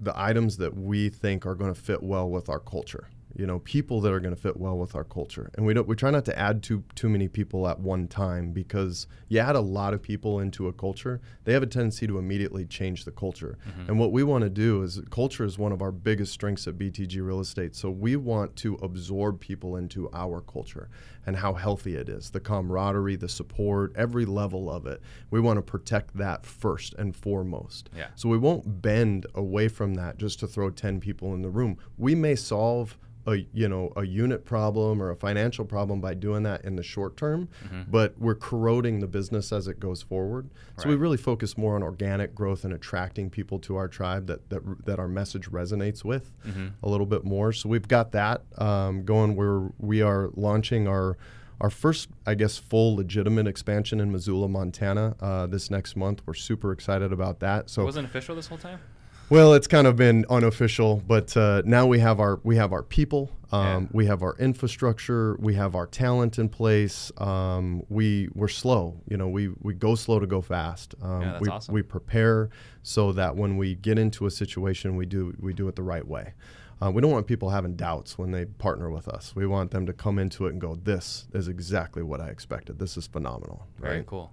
the items that we think are going to fit well with our culture. You know, people that are going to fit well with our culture. And we don't we try not to add too too many people at one time because you add a lot of people into a culture, they have a tendency to immediately change the culture. Mm-hmm. And what we want to do is culture is one of our biggest strengths at BTG Real Estate. So we want to absorb people into our culture and how healthy it is, the camaraderie, the support, every level of it. We want to protect that first and foremost. Yeah. So we won't bend away from that just to throw 10 people in the room. We may solve a you know a unit problem or a financial problem by doing that in the short term, mm-hmm. but we're corroding the business as it goes forward. So we really focus more on organic growth and attracting people to our tribe that that, that our message resonates with mm-hmm. a little bit more. So we've got that um, going. Where we are launching our our first, I guess, full legitimate expansion in Missoula, Montana, uh, this next month. We're super excited about that. So it wasn't official this whole time. Well, it's kind of been unofficial, but uh, now we have our we have our people, um, yeah. we have our infrastructure, we have our talent in place. Um, we we're slow, you know. We we go slow to go fast. Um, yeah, that's we awesome. we prepare so that when we get into a situation, we do we do it the right way. Uh, we don't want people having doubts when they partner with us. We want them to come into it and go, "This is exactly what I expected. This is phenomenal." Very cool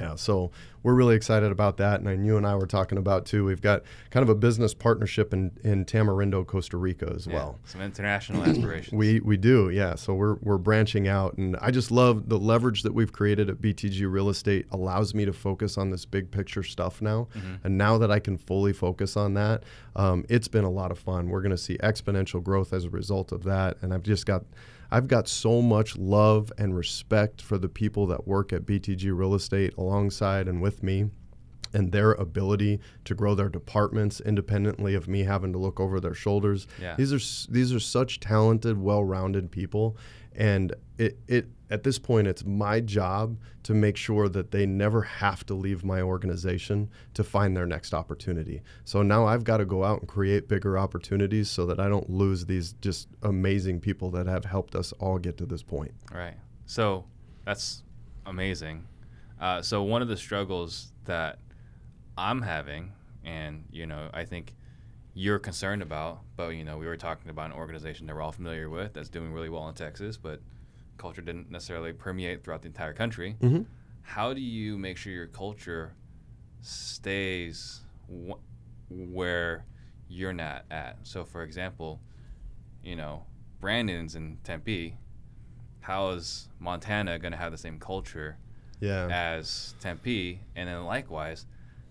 yeah, so we're really excited about that. And I, you and I were talking about too. We've got kind of a business partnership in, in Tamarindo, Costa Rica as yeah, well. Some international aspirations. we we do, yeah. So we're we're branching out, and I just love the leverage that we've created at BTG Real Estate. Allows me to focus on this big picture stuff now, mm-hmm. and now that I can fully focus on that, um, it's been a lot of fun. We're going to see exponential growth as a result of that, and I've just got I've got so much love and respect for the people that work at BTG Real Estate alongside and with me and their ability to grow their departments independently of me having to look over their shoulders. Yeah. These are these are such talented, well-rounded people and it it at this point it's my job to make sure that they never have to leave my organization to find their next opportunity. So now I've got to go out and create bigger opportunities so that I don't lose these just amazing people that have helped us all get to this point. Right. So that's amazing. Uh, so one of the struggles that I'm having, and you know, I think you're concerned about, but you know, we were talking about an organization that we're all familiar with that's doing really well in Texas, but culture didn't necessarily permeate throughout the entire country. Mm-hmm. How do you make sure your culture stays wh- where you're not at? So, for example, you know, Brandon's in Tempe. How is Montana going to have the same culture yeah. as Tempe? And then likewise,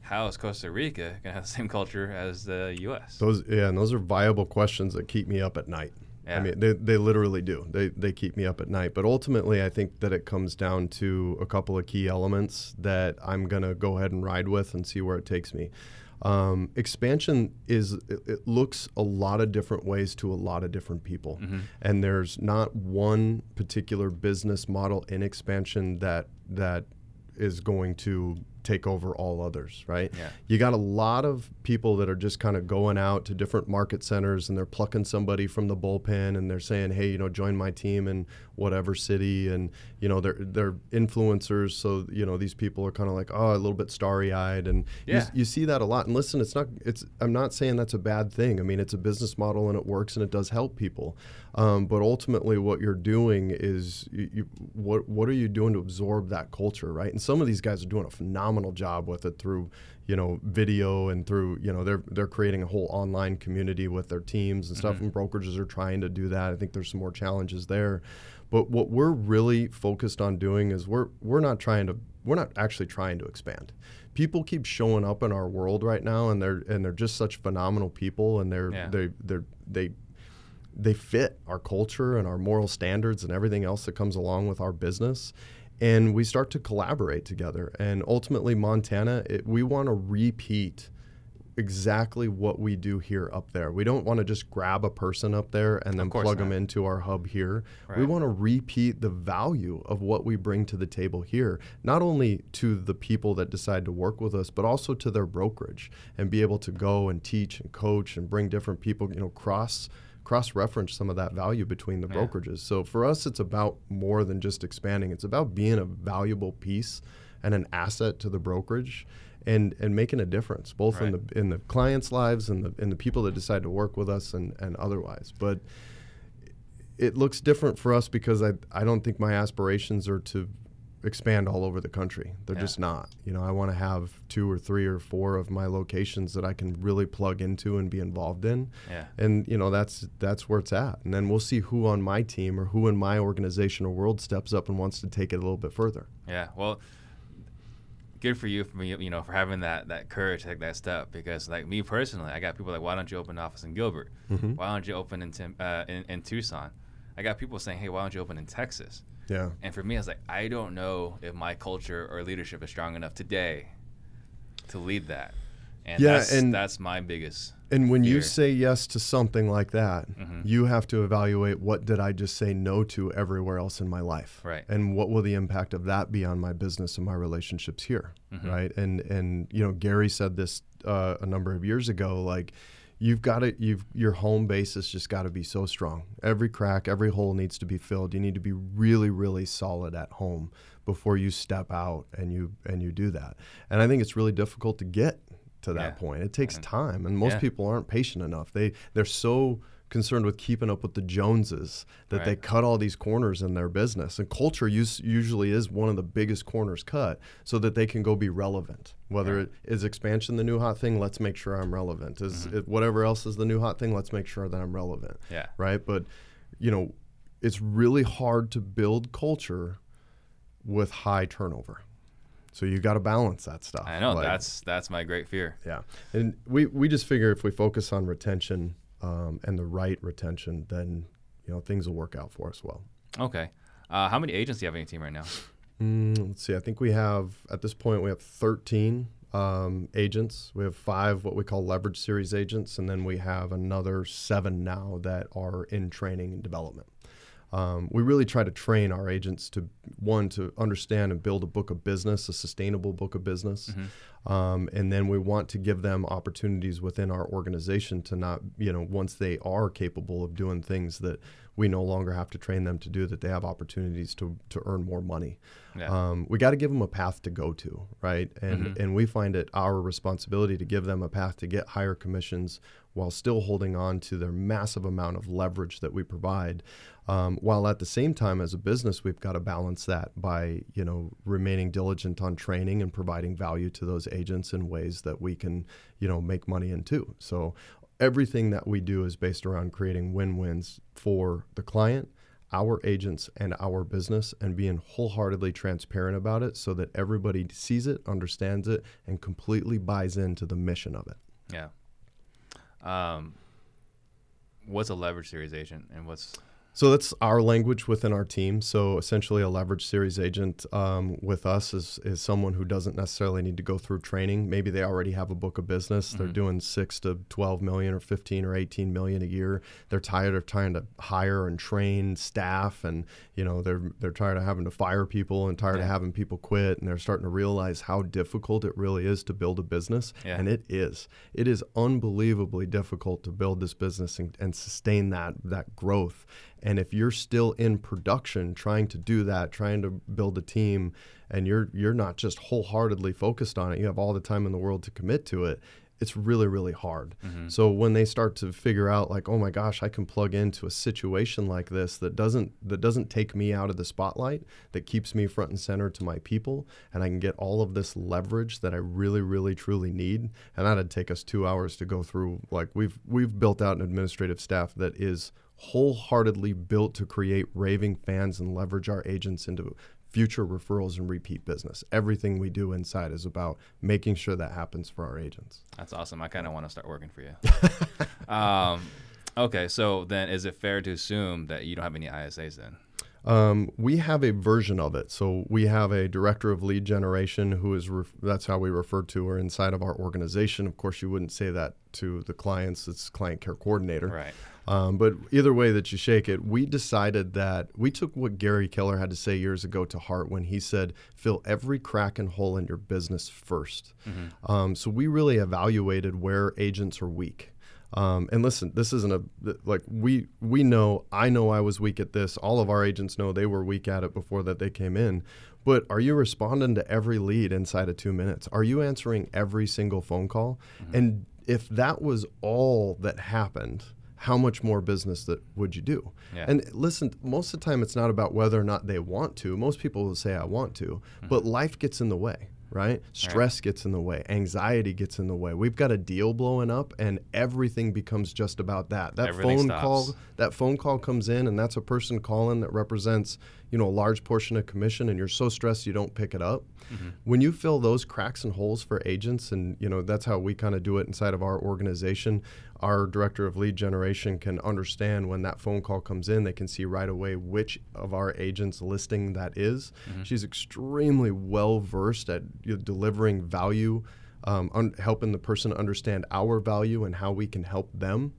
how is Costa Rica going to have the same culture as the U.S.? Those, yeah, and those are viable questions that keep me up at night. Yeah. I mean, they, they literally do. They, they keep me up at night. But ultimately, I think that it comes down to a couple of key elements that I'm going to go ahead and ride with and see where it takes me. Um, expansion is it, it, looks a lot of different ways to a lot of different people, mm-hmm. and there's not one particular business model in expansion that that is going to take over all others, right? Yeah. You got a lot of people that are just kind of going out to different market centers and they're plucking somebody from the bullpen and they're saying, "Hey, you know, join my team in whatever city." And you know, they're they're influencers, so you know these people are kind of like, "Oh, a little bit starry-eyed," and yeah. you, you see that a lot. And listen, it's not it's I'm not saying that's a bad thing. I mean, it's a business model and it works and it does help people. Um, but ultimately, what you're doing is you, you, what what are you doing to absorb that culture, right? And some of these guys are doing a phenomenal job with it through you know video and through you know they're they're creating a whole online community with their teams and stuff. Mm-hmm. And brokerages are trying to do that. I think there's some more challenges there. But what we're really focused on doing is we're we're not trying to we're not actually trying to expand. People keep showing up in our world right now and they're and they're just such phenomenal people and they're yeah. they they're they they fit our culture and our moral standards and everything else that comes along with our business. And we start to collaborate together. And ultimately montana it, we want to repeat exactly what we do here up there we don't want to just grab a person up there and then plug not. them into our hub here right. we want to repeat the value of what we bring to the table here not only to the people that decide to work with us but also to their brokerage and be able to go and teach and coach and bring different people you know cross cross reference some of that value between the yeah. brokerages. So for us, it's about more than just expanding. It's about being a valuable piece and an asset to the brokerage. And, and making a difference both right. in the in the clients' lives and the and the people that decide to work with us and, and otherwise. But it looks different for us because I I don't think my aspirations are to expand all over the country. They're Yeah. just not. You know, I want to have two or three or four of my locations that I can really plug into and be involved in. Yeah. And you know, that's that's where it's at. And then we'll see who on my team or who in my organization or world steps up and wants to take it a little bit further. Yeah. Well, good for you for me, you know, for having that that courage to take that step. Because like me personally, I got people like, why don't you open an office in Gilbert? Mhm. Why don't you open in, Tim, uh, in in Tucson? I got people saying, hey, why don't you open in Texas? Yeah. And for me, I was like, I don't know if my culture or leadership is strong enough today to lead that. And Yeah, that's, and- that's my biggest. And when you say yes to something like that, Mhm. you have to evaluate what did I just say no to everywhere else in my life, Right. And what will the impact of that be on my business and my relationships here, Mhm. right? And and you know, Gary said this uh, a number of years ago, like. You've got to, you've your home base has just got to be so strong. Every crack, every hole needs to be filled. You need to be really, really solid at home before you step out and you and you do that. And I think it's really difficult to get to that Yeah. point. It takes time, and most Yeah. people aren't patient enough. They they're so concerned with keeping up with the Joneses that they cut all these corners in their business. And culture us- usually is one of the biggest corners cut, so that they can go be relevant. Whether Right. it is expansion the new hot thing, let's make sure I'm relevant. Is Mhm. it, whatever else is the new hot thing, let's make sure that I'm relevant. Yeah. Right, but you know, it's really hard to build culture with high turnover. So you got to balance that stuff. I know Like- that's that's my great fear. yeah, and we we just figure if we focus on retention um, and the right retention, then you know things will work out for us well. Okay. Uh, how many agents do you have on your team right now? Mm, let's see. I think we have at this point we have 13 um, agents. We have five what we call leverage series agents, and then we have another seven now that are in training and development. Um, we really try to train our agents to one to understand and build a book of business, a sustainable book of business, um, and then we want to give them opportunities within our organization to not, you know, once they are capable of doing things that we no longer have to train them to do, that they have opportunities to to earn more money. Yeah. Um, we got to give them a path to go to, right? And Mhm. and we find it our responsibility to give them a path to get higher commissions while still holding on to their massive amount of leverage that we provide. Um, while at the same time, as a business, we've got to balance that by you know remaining diligent on training and providing value to those agents in ways that we can you know make money in too. So everything that we do is based around creating win-wins for the client our agents and our business and being wholeheartedly transparent about it so that everybody sees it, understands it, and completely buys into the mission of it. Yeah. Um, what's a leverage series agent, and what's So that's our language within our team. So essentially, a leverage series agent um, with us is, is someone who doesn't necessarily need to go through training. Maybe they already have a book of business. They're Mhm. doing six to 12 million or 15 or 18 million a year. They're tired of trying to hire and train staff and, you know, they're, they're tired of having to fire people and tired Yeah. of having people quit. And they're starting to realize how difficult it really is to build a business. Yeah. And it is. It is unbelievably difficult to build this business and, and sustain that, that growth. And if you're still in production trying to do that, trying to build a team, and you're you're not just wholeheartedly focused on it, you have all the time in the world to commit to it. It's really really hard. Mhm. So when they start to figure out like, oh my gosh, I can plug into a situation like this that doesn't that doesn't take me out of the spotlight, that keeps me front and center to my people, and I can get all of this leverage that I really really truly need. And that'd take us two hours to go through. Like we've we've built out an administrative staff that is wholeheartedly built to create raving fans and leverage our agents into future referrals and repeat business. Everything we do inside is about making sure that happens for our agents. That's awesome. I kind of want to start working for you. um, okay, so then is it fair to assume that you don't have any ISAs then? Um, we have a version of it. So we have a director of lead generation who is ref- that's how we refer to her inside of our organization. Of course, you wouldn't say that to the clients. It's client care coordinator. Right. Um, but either way that you shake it, we decided that we took what Gary Keller had to say years ago to heart when he said, fill every crack and hole in your business 1st Um, so we really evaluated where agents are weak. Um, and listen, this isn't a like we we know I know I was weak at this. All of our agents know they were weak at it before that they came in. But are you responding to every lead inside of two minutes? Are you answering every single phone call? And if that was all that happened, how much more business that would you do? Yeah. And listen, most of the time it's not about whether or not they want to. Most people will say I want to, mm-hmm. but life gets in the way, right? Stress gets in the way, anxiety gets in the way. We've got a deal blowing up and everything becomes just about that. That Everything phone stops. call that phone call comes in and that's a person calling that represents you know a large portion of commission and you're so stressed you don't pick it up mm-hmm. when you fill those cracks and holes for agents and you know that's how we kind of do it inside of our organization our director of lead generation can understand when that phone call comes in they can see right away which of our agents listing that is. she's extremely well versed at you know, delivering value um, un- helping the person understand our value and how we can help them.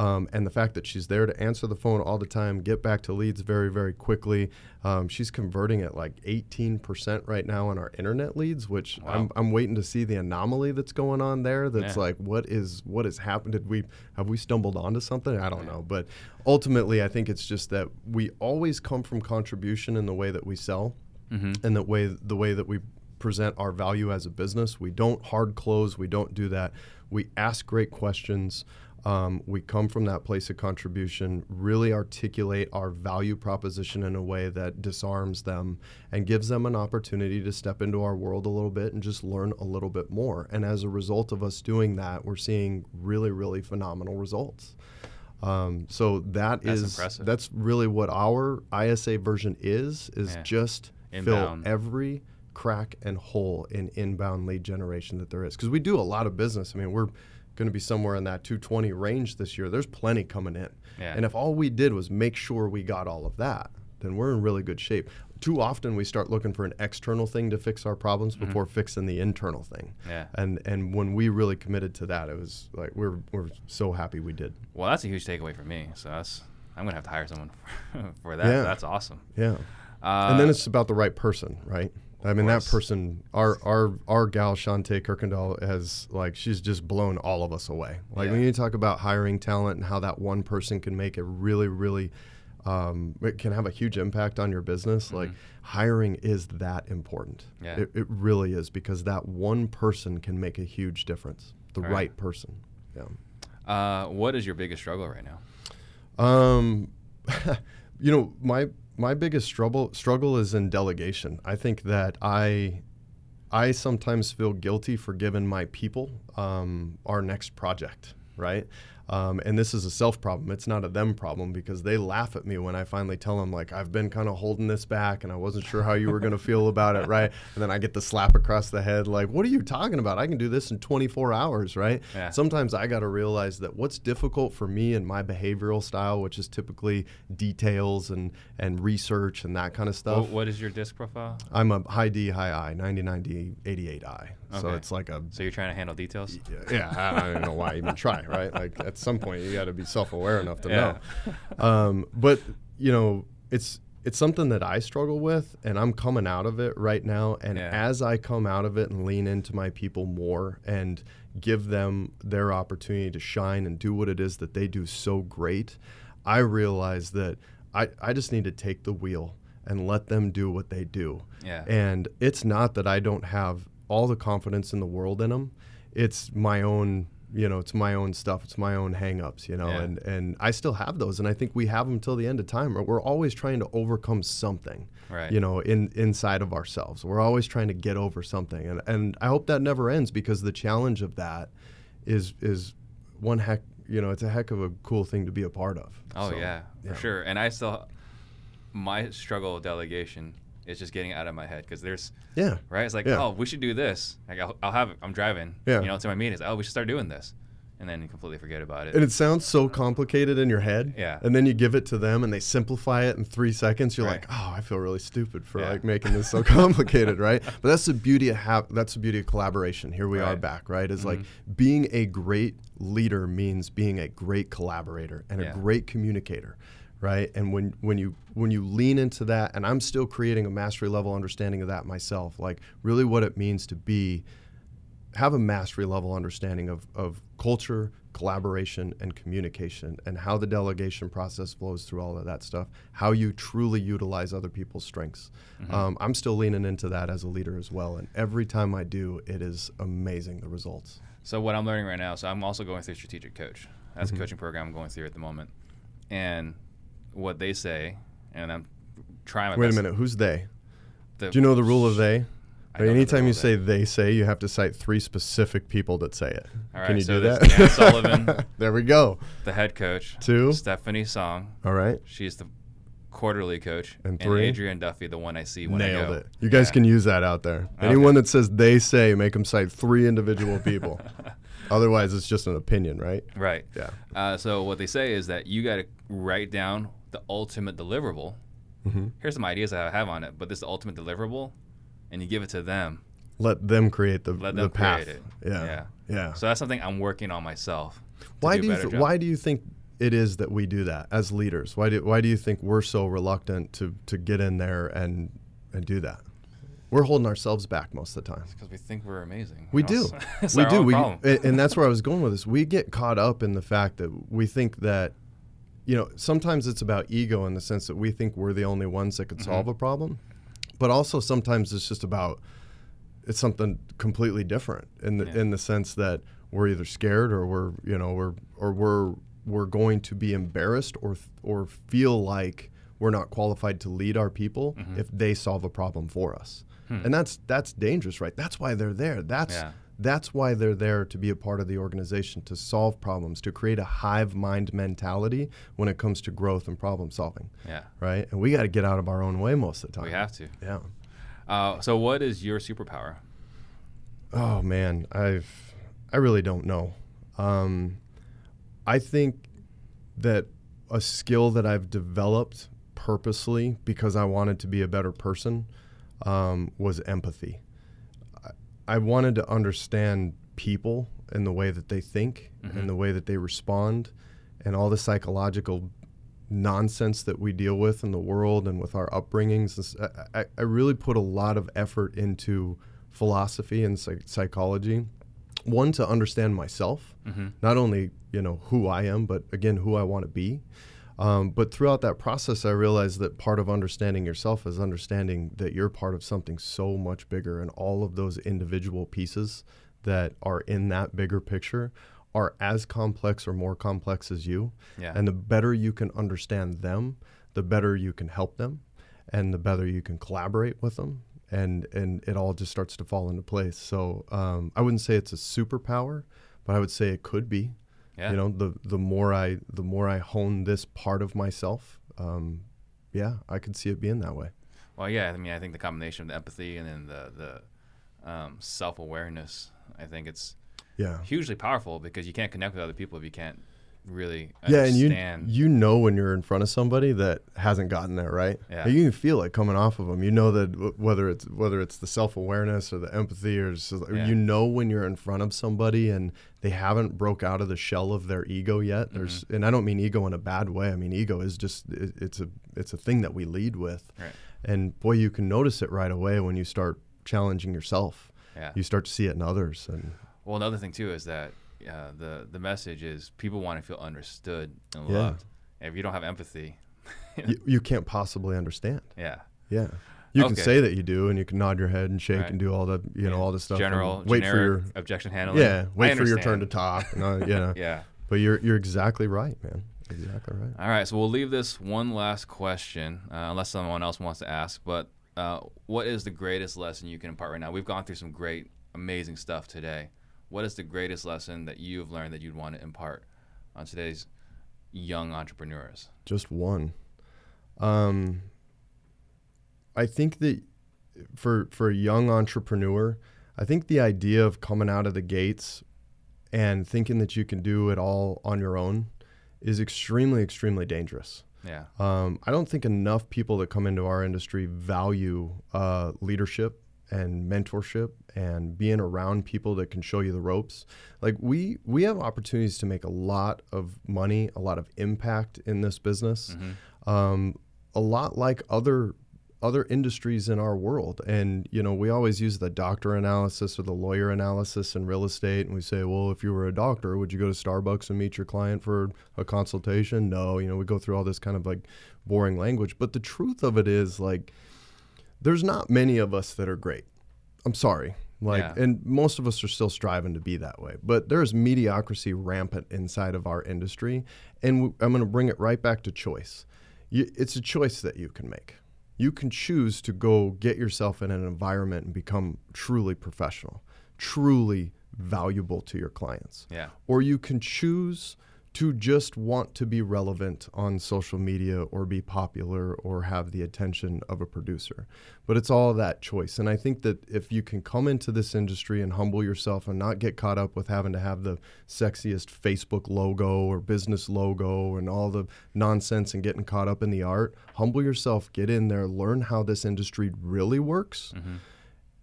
Um, and the fact that she's there to answer the phone all the time, get back to leads very, very quickly. Um, she's converting at like 18% right now on our internet leads, which I'm, I'm waiting to see the anomaly that's going on there. That's Yeah. like, what is what has happened? Did we have we stumbled onto something? I don't know, but ultimately, I think it's just that we always come from contribution in the way that we sell Mm-hmm. and the way the way that we present our value as a business. We don't hard close. We don't do that. We ask great questions. Um, we come from that place of contribution, really articulate our value proposition in a way that disarms them and gives them an opportunity to step into our world a little bit and just learn a little bit more. And as a result of us doing that, we're seeing really, really phenomenal results. Um, so that That's is- impressive. that's really what our ISA version is is Yeah. just Inbound. fill every crack and hole in inbound lead generation that there is because we do a lot of business i mean we're going to be somewhere in that 220 range this year there's plenty coming in Yeah. and if all we did was make sure we got all of that then we're in really good shape too often we start looking for an external thing to fix our problems before fixing the internal thing Mm-hmm. Yeah. and and when we really committed to that it was like we're we're so happy we did Well, that's a huge takeaway for me. So that's I'm gonna have to hire someone for, for that. Yeah. That's awesome. yeah Uh, and then it's about the right person, right? I mean, that person, our our our gal Shantae Kirkendall has like she's just blown all of us away. Like when you talk about hiring talent and how that one person can make a really really um, it can have a huge impact on your business. Like hiring is that important. Mm-hmm. Yeah. It, it really is because that one person can make a huge difference. The Right. right person. Yeah. uh, what is your biggest struggle right now? Um, you know, my my biggest struggle struggle is in delegation. I think that I I sometimes feel guilty for giving my people um, our next project, right? Um, and this is a self problem. It's not a them problem because they laugh at me when I finally tell them like I've been kind of holding this back and I wasn't sure how you were going to feel about it, right? And then I get the slap across the head like, "What are you talking about? I can do this in 24 hours, right?" Yeah. Sometimes I got to realize that what's difficult for me and my behavioral style, which is typically details and and research and that kind of stuff. What, what is your disc profile? I'm a high D, high I, 99 D, 88 I. So it's like a So you're trying to handle details. yeah, I I don't know why I even try, right? Like at some point you got to be self-aware enough to Yeah. know. Um, but you know, it's it's something that I struggle with, and I'm coming out of it right now. And Yeah. as I come out of it and lean into my people more and give them their opportunity to shine and do what it is that they do so great, I realize that I, I just need to take the wheel and let them do what they do. Yeah. And it's not that I don't have all the confidence in the world in them. It's my own, you know, it's my own stuff. It's my own hangups, you know, Yeah. and and I still have those, and I think we have them till the end of time. We're always trying to overcome something, Right. you know, in inside of ourselves. We're always trying to get over something, and and I hope that never ends because the challenge of that is is one heck, you know, it's a heck of a cool thing to be a part of. Oh So, yeah, for yeah. sure. And I still, my struggle with delegation is just getting out of my head because there's Yeah. right. It's like, Yeah. oh, we should do this. Like I'll, I'll have it. I'm driving. Yeah. You know, to my meetings. Oh, we should start doing this, and then you completely forget about it. And it sounds so complicated in your head. Yeah. And then you give it to them and they simplify it in three seconds. You're Right. like, oh, I feel really stupid for Yeah. like making this so complicated, right? But that's the beauty of ha- that's the beauty of collaboration. Here we are Right. Mm-hmm. back, right? Is like being a great leader means being a great collaborator and Yeah. a great communicator. Right. And when, when you when you lean into that, and I'm still creating a mastery level understanding of that myself, like really what it means to be have a mastery level understanding of, of culture, collaboration, and communication, and how the delegation process flows through all of that stuff, how you truly utilize other people's strengths. Um, I'm still leaning into that as a leader as well. And every time I do, it is amazing the results. So what I'm learning right now, so I'm also going through strategic coach. That's Mhm. a coaching program I'm going through at the moment, and what they say, and I'm trying my Wait a minute, who's they? The- Do you know the rule of they? I don't know the Anytime you say they. say, you have to cite three specific people that say it. All Can you so do that? Dan Sullivan. there we go. the head coach, Two. Stephanie Song, All right. she's the quarterly coach, And three? Adrian Duffy, the one I see when I Nailed go. it. You guys Yeah. can use that out there. Okay. Anyone that says they say, make them cite three individual people. Otherwise, it's just an opinion, right? Right. Yeah. Uh, so what they say is that you got to write down the ultimate deliverable. hmm Here's some ideas that I have on it, but this is the ultimate deliverable, and you give it to them. Let them create the, Let the path. create it. Yeah. Yeah. Yeah. So that's something I'm working on myself. why do, do you th- why do you think it is that we do that as leaders? Why do why do you think we're so reluctant to to get in there and and do that? We're holding ourselves back most of the time. Because we think we're amazing. We do. we do. We, and that's where I was going with this. We get caught up in the fact that we think that, you know, sometimes it's about ego in the sense that we think we're the only ones that could Mm-hmm. solve a problem, but also sometimes it's just about it's something completely different in the Yeah. in the sense that we're either scared or we're you know we're or we're we're going to be embarrassed or or feel like we're not qualified to lead our people Mm-hmm. if they solve a problem for us. Hmm. And that's that's dangerous, right? That's why they're there. That's Yeah. That's why they're there to be a part of the organization, to solve problems, to create a hive mind mentality when it comes to growth and problem solving, yeah, right? And we got to get out of our own way most of the time. we have to. Yeah. Uh, so what is your superpower? Oh man, I've I really don't know. Um, I think that a skill that I've developed purposely because I wanted to be a better person um, was empathy. I, wanted to understand people and the way that they think Mhm. and the way that they respond and all the psychological nonsense that we deal with in the world and with our upbringings. I, I, I really put a lot of effort into philosophy and psych- psychology. One to understand myself, Mm-hmm. not only you know who I am, but again who I want to be. Um, but throughout that process, I realized that part of understanding yourself is understanding that you're part of something so much bigger, and all of those individual pieces that are in that bigger picture are as complex or more complex as you. Yeah. And the better you can understand them, the better you can help them, and the better you can collaborate with them, and and it all just starts to fall into place. So um, I wouldn't say it's a superpower, but I would say it could be. Yeah. You know, the the more I the more I hone this part of myself, um, yeah, I could see it being that way. Well, yeah. I mean, I think the combination of the empathy and then the the um, self awareness. I think it's Yeah. hugely powerful because you can't connect with other people if you can't really Yeah, and you you know when you're in front of somebody that hasn't gotten there, right? Yeah. You can feel it coming off of them. You know that w- whether it's whether it's the self awareness or the empathy or just, Yeah. you know when you're in front of somebody and they haven't broke out of the shell of their ego yet. Mm-hmm. And I don't mean ego in a bad way. I mean ego is just it, it's a it's a thing that we lead with, Right. and boy, you can notice it right away when you start challenging yourself. yeah. You start to see it in others, and Well, another thing too is that uh, the the message is people want to feel understood and Yeah. loved. And if you don't have empathy, you, you can't possibly understand. yeah, Yeah. You can say that you do, and you can nod your head and shake Right. and do all the, you know, all the stuff. general, Wait for your, objection handling. yeah, wait for your turn to talk. And, uh, you know. Yeah. But you're you're exactly right, man. Exactly right. All right, so we'll leave this one last question, uh, unless someone else wants to ask. But uh, what is the greatest lesson you can impart right now? We've gone through some great, amazing stuff today. What is the greatest lesson that you've learned that you'd want to impart on today's young entrepreneurs? Just one. Um, I think that for for a young entrepreneur, I think the idea of coming out of the gates and thinking that you can do it all on your own is extremely extremely dangerous. Yeah. Um, I don't think enough people that come into our industry value uh, leadership and mentorship and being around people that can show you the ropes. Like we we have opportunities to make a lot of money, a lot of impact in this business, um, a lot like other other industries in our world. And you know, we always use the doctor analysis or the lawyer analysis in real estate, and we say, well, if you were a doctor, would you go to Starbucks and meet your client for a consultation? No, you know, we go through all this kind of like boring language. But the truth of it is, like, there's not many of us that are great. I'm sorry. Like, Yeah. and most of us are still striving to be that way. But there's mediocrity rampant inside of our industry, and I am going to bring it right back to choice. You, it's a choice that you can make. You can choose to go get yourself in an environment and become truly professional, truly valuable to your clients Yeah. or you can choose to just want to be relevant on social media or be popular or have the attention of a producer. But it's all that choice. And I think that if you can come into this industry and humble yourself and not get caught up with having to have the sexiest Facebook logo or business logo and all the nonsense and getting caught up in the art, humble yourself, get in there, learn how this industry really works mm-hmm.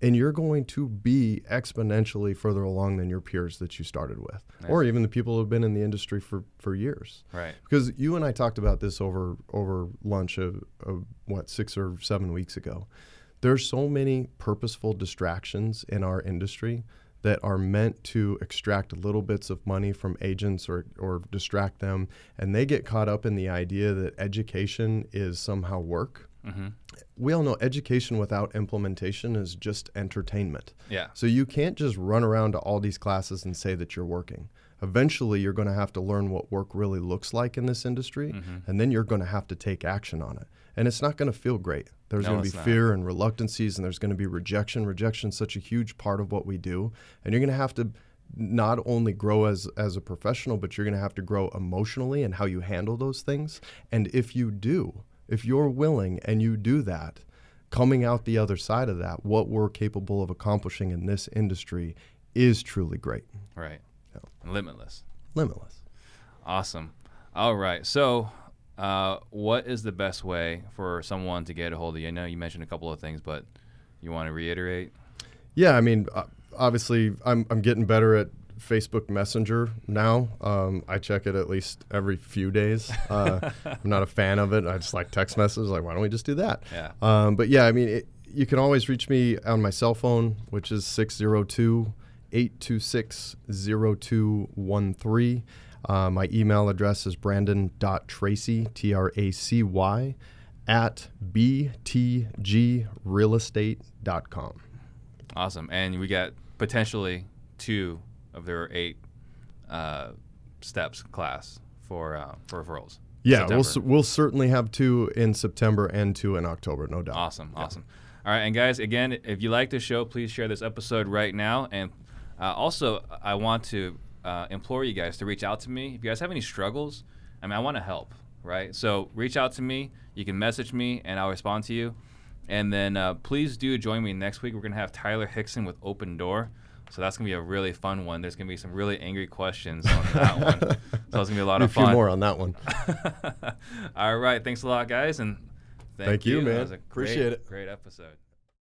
And you're going to be exponentially further along than your peers that you started with or even the people who have been in the industry for, for years Right. because you and i talked about this over over lunch of, of what six or seven weeks ago there's so many purposeful distractions in our industry that are meant to extract little bits of money from agents or, or distract them and they get caught up in the idea that education is somehow work Mm-hmm. We all know education without implementation is just entertainment. Yeah. So you can't just run around to all these classes and say that you're working. Eventually, you're going to have to learn what work really looks like in this industry, Mm-hmm. and then you're going to have to take action on it. And it's not going to feel great. There's No, going to be not. fear and reluctancies, and there's going to be rejection. Rejection is such a huge part of what we do, and you're going to have to not only grow as as a professional, but you're going to have to grow emotionally and how you handle those things. And if you do, if you're willing and you do that, coming out the other side of that, what we're capable of accomplishing in this industry is truly great, Right. Limitless. limitless. Awesome. All right. So, uh, what is the best way for someone to get a hold of you? I know you mentioned a couple of things, but you want to reiterate? Yeah, I mean, uh, obviously, I'm I'm getting better at Facebook Messenger now. Um, I check it at least every few days. Uh, I'm not a fan of it. I just like text messages. Like, why don't we just do that? Yeah. Um, but yeah, I mean, it, you can always reach me on my cell phone, which is 602 826 0213. Uh, my email address is brandon.tracy, T R A C Y, at btgrealestate.com. Awesome. And we got potentially two of their eight uh, steps class for uh, for referrals. Yeah, we'll, we'll certainly have two in September and two in October, no doubt. Awesome, awesome. All right, and guys, again, if you like this show, please share this episode right now. And uh, also, I want to uh, implore you guys to reach out to me if you guys have any struggles. I mean, I want to help, right? So reach out to me. You can message me, and I'll respond to you. And then uh, please do join me next week. We're gonna have Tyler Hickson with Opendoor. So that's gonna be a really fun one. There's gonna be some really angry questions on that one. So it's gonna be a lot a of few fun. more on that one. All right. Thanks a lot, guys, and thank, Thank you, That man. a Appreciate great, it. Great episode.